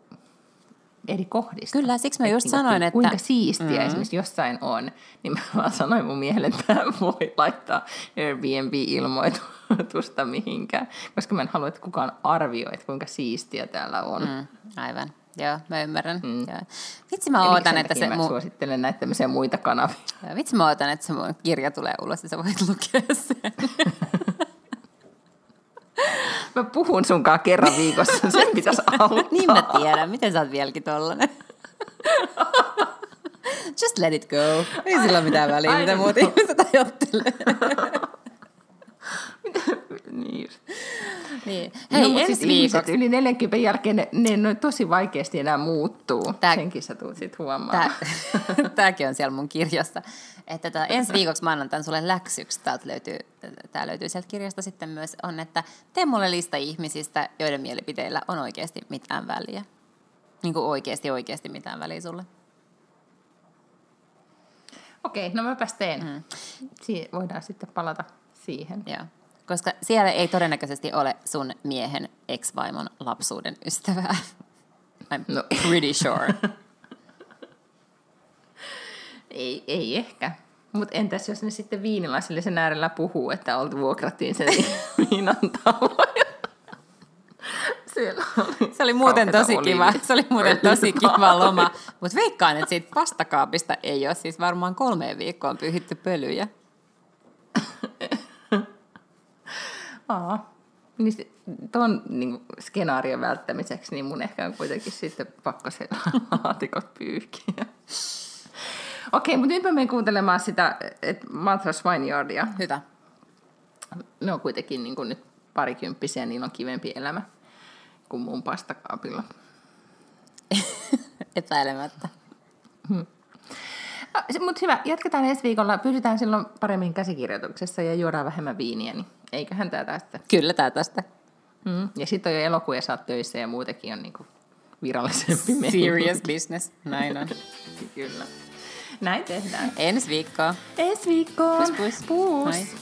eri kohdista. Kyllä, siksi mä just Et, niinku, sanoin, että... Kuinka siistiä mm-hmm. esimerkiksi jossain on, niin mä vaan sanoin mun miehelle, että voi laittaa Airbnb-ilmoitusta mihinkään, koska mä en halua, että kukaan arvioi, että kuinka siistiä täällä on. Mm, aivan. Joo, mä ymmärrän. Mm. Joo. Vitsi mä ootan, että se... Mä mu- suosittelen näitä tämmöisiä muita kanavia. Joo, vitsi mä ootan, että se mun kirja tulee ulos ja sä voit lukea sen. Mä puhun sunkaan kerran viikossa, sen pitäisi auttaa. niin mä tiedän, miten sä oot vieläkin tollanen. Just let it go. Ei sillä ole mitään väliä, mitä muut ihmiset ajattelee. niin. Niin. Hei, no, ensi siis viikoksi. yli 40 jälkeen ne, ne, ne tosi vaikeasti enää muuttuu. Tää, Senkin sä tulet sit huomaamaan. Tää, tääkin on siellä mun kirjassa. Että tota, ensi viikoksi mä annan tämän sulle läksyksi. Täältä löytyy, tää löytyy sieltä kirjasta sitten myös on, että tee mulle lista ihmisistä, joiden mielipiteillä on oikeasti mitään väliä. Niin kuin oikeasti, oikeasti mitään väliä sulle. Okei, no mäpäs teen. Mm. Si- voidaan sitten palata siihen. Joo. Koska siellä ei todennäköisesti ole sun miehen ex-vaimon lapsuuden ystävää. I'm no. pretty sure. ei, ei ehkä. Mutta entäs jos ne sitten viinilasille sen äärellä puhuu, että oltu vuokrattiin sen viinan talo. se oli muuten tosi kiva. Se oli muuten tosi kiva loma. Mutta veikkaan, että siitä pastakaapista ei ole siis varmaan kolmeen viikkoon pyhitty pölyjä. Aa. Niin tuon niin skenaarion välttämiseksi, niin mun ehkä on kuitenkin sitten pakko se laatikot pyyhkiä. Okei, mutta nyt mä menen kuuntelemaan sitä että Matras Vineyardia. Hyvä. Ne on kuitenkin niin kuin nyt parikymppisiä, niin on kivempi elämä kuin mun pastakaapilla. Epäilemättä. Hmm. Mutta hyvä, jatketaan ensi viikolla. Pysytään silloin paremmin käsikirjoituksessa ja juodaan vähemmän viiniä, niin eiköhän tämä tästä. Kyllä tämä tästä. Mm. Ja sitten on jo elokuja saat töissä ja muutenkin on niinku virallisempi Serious business, näin on. Kyllä. Näin tehdään. Ensi viikkoa. Ensi viikkoa. Pus pus. Pus.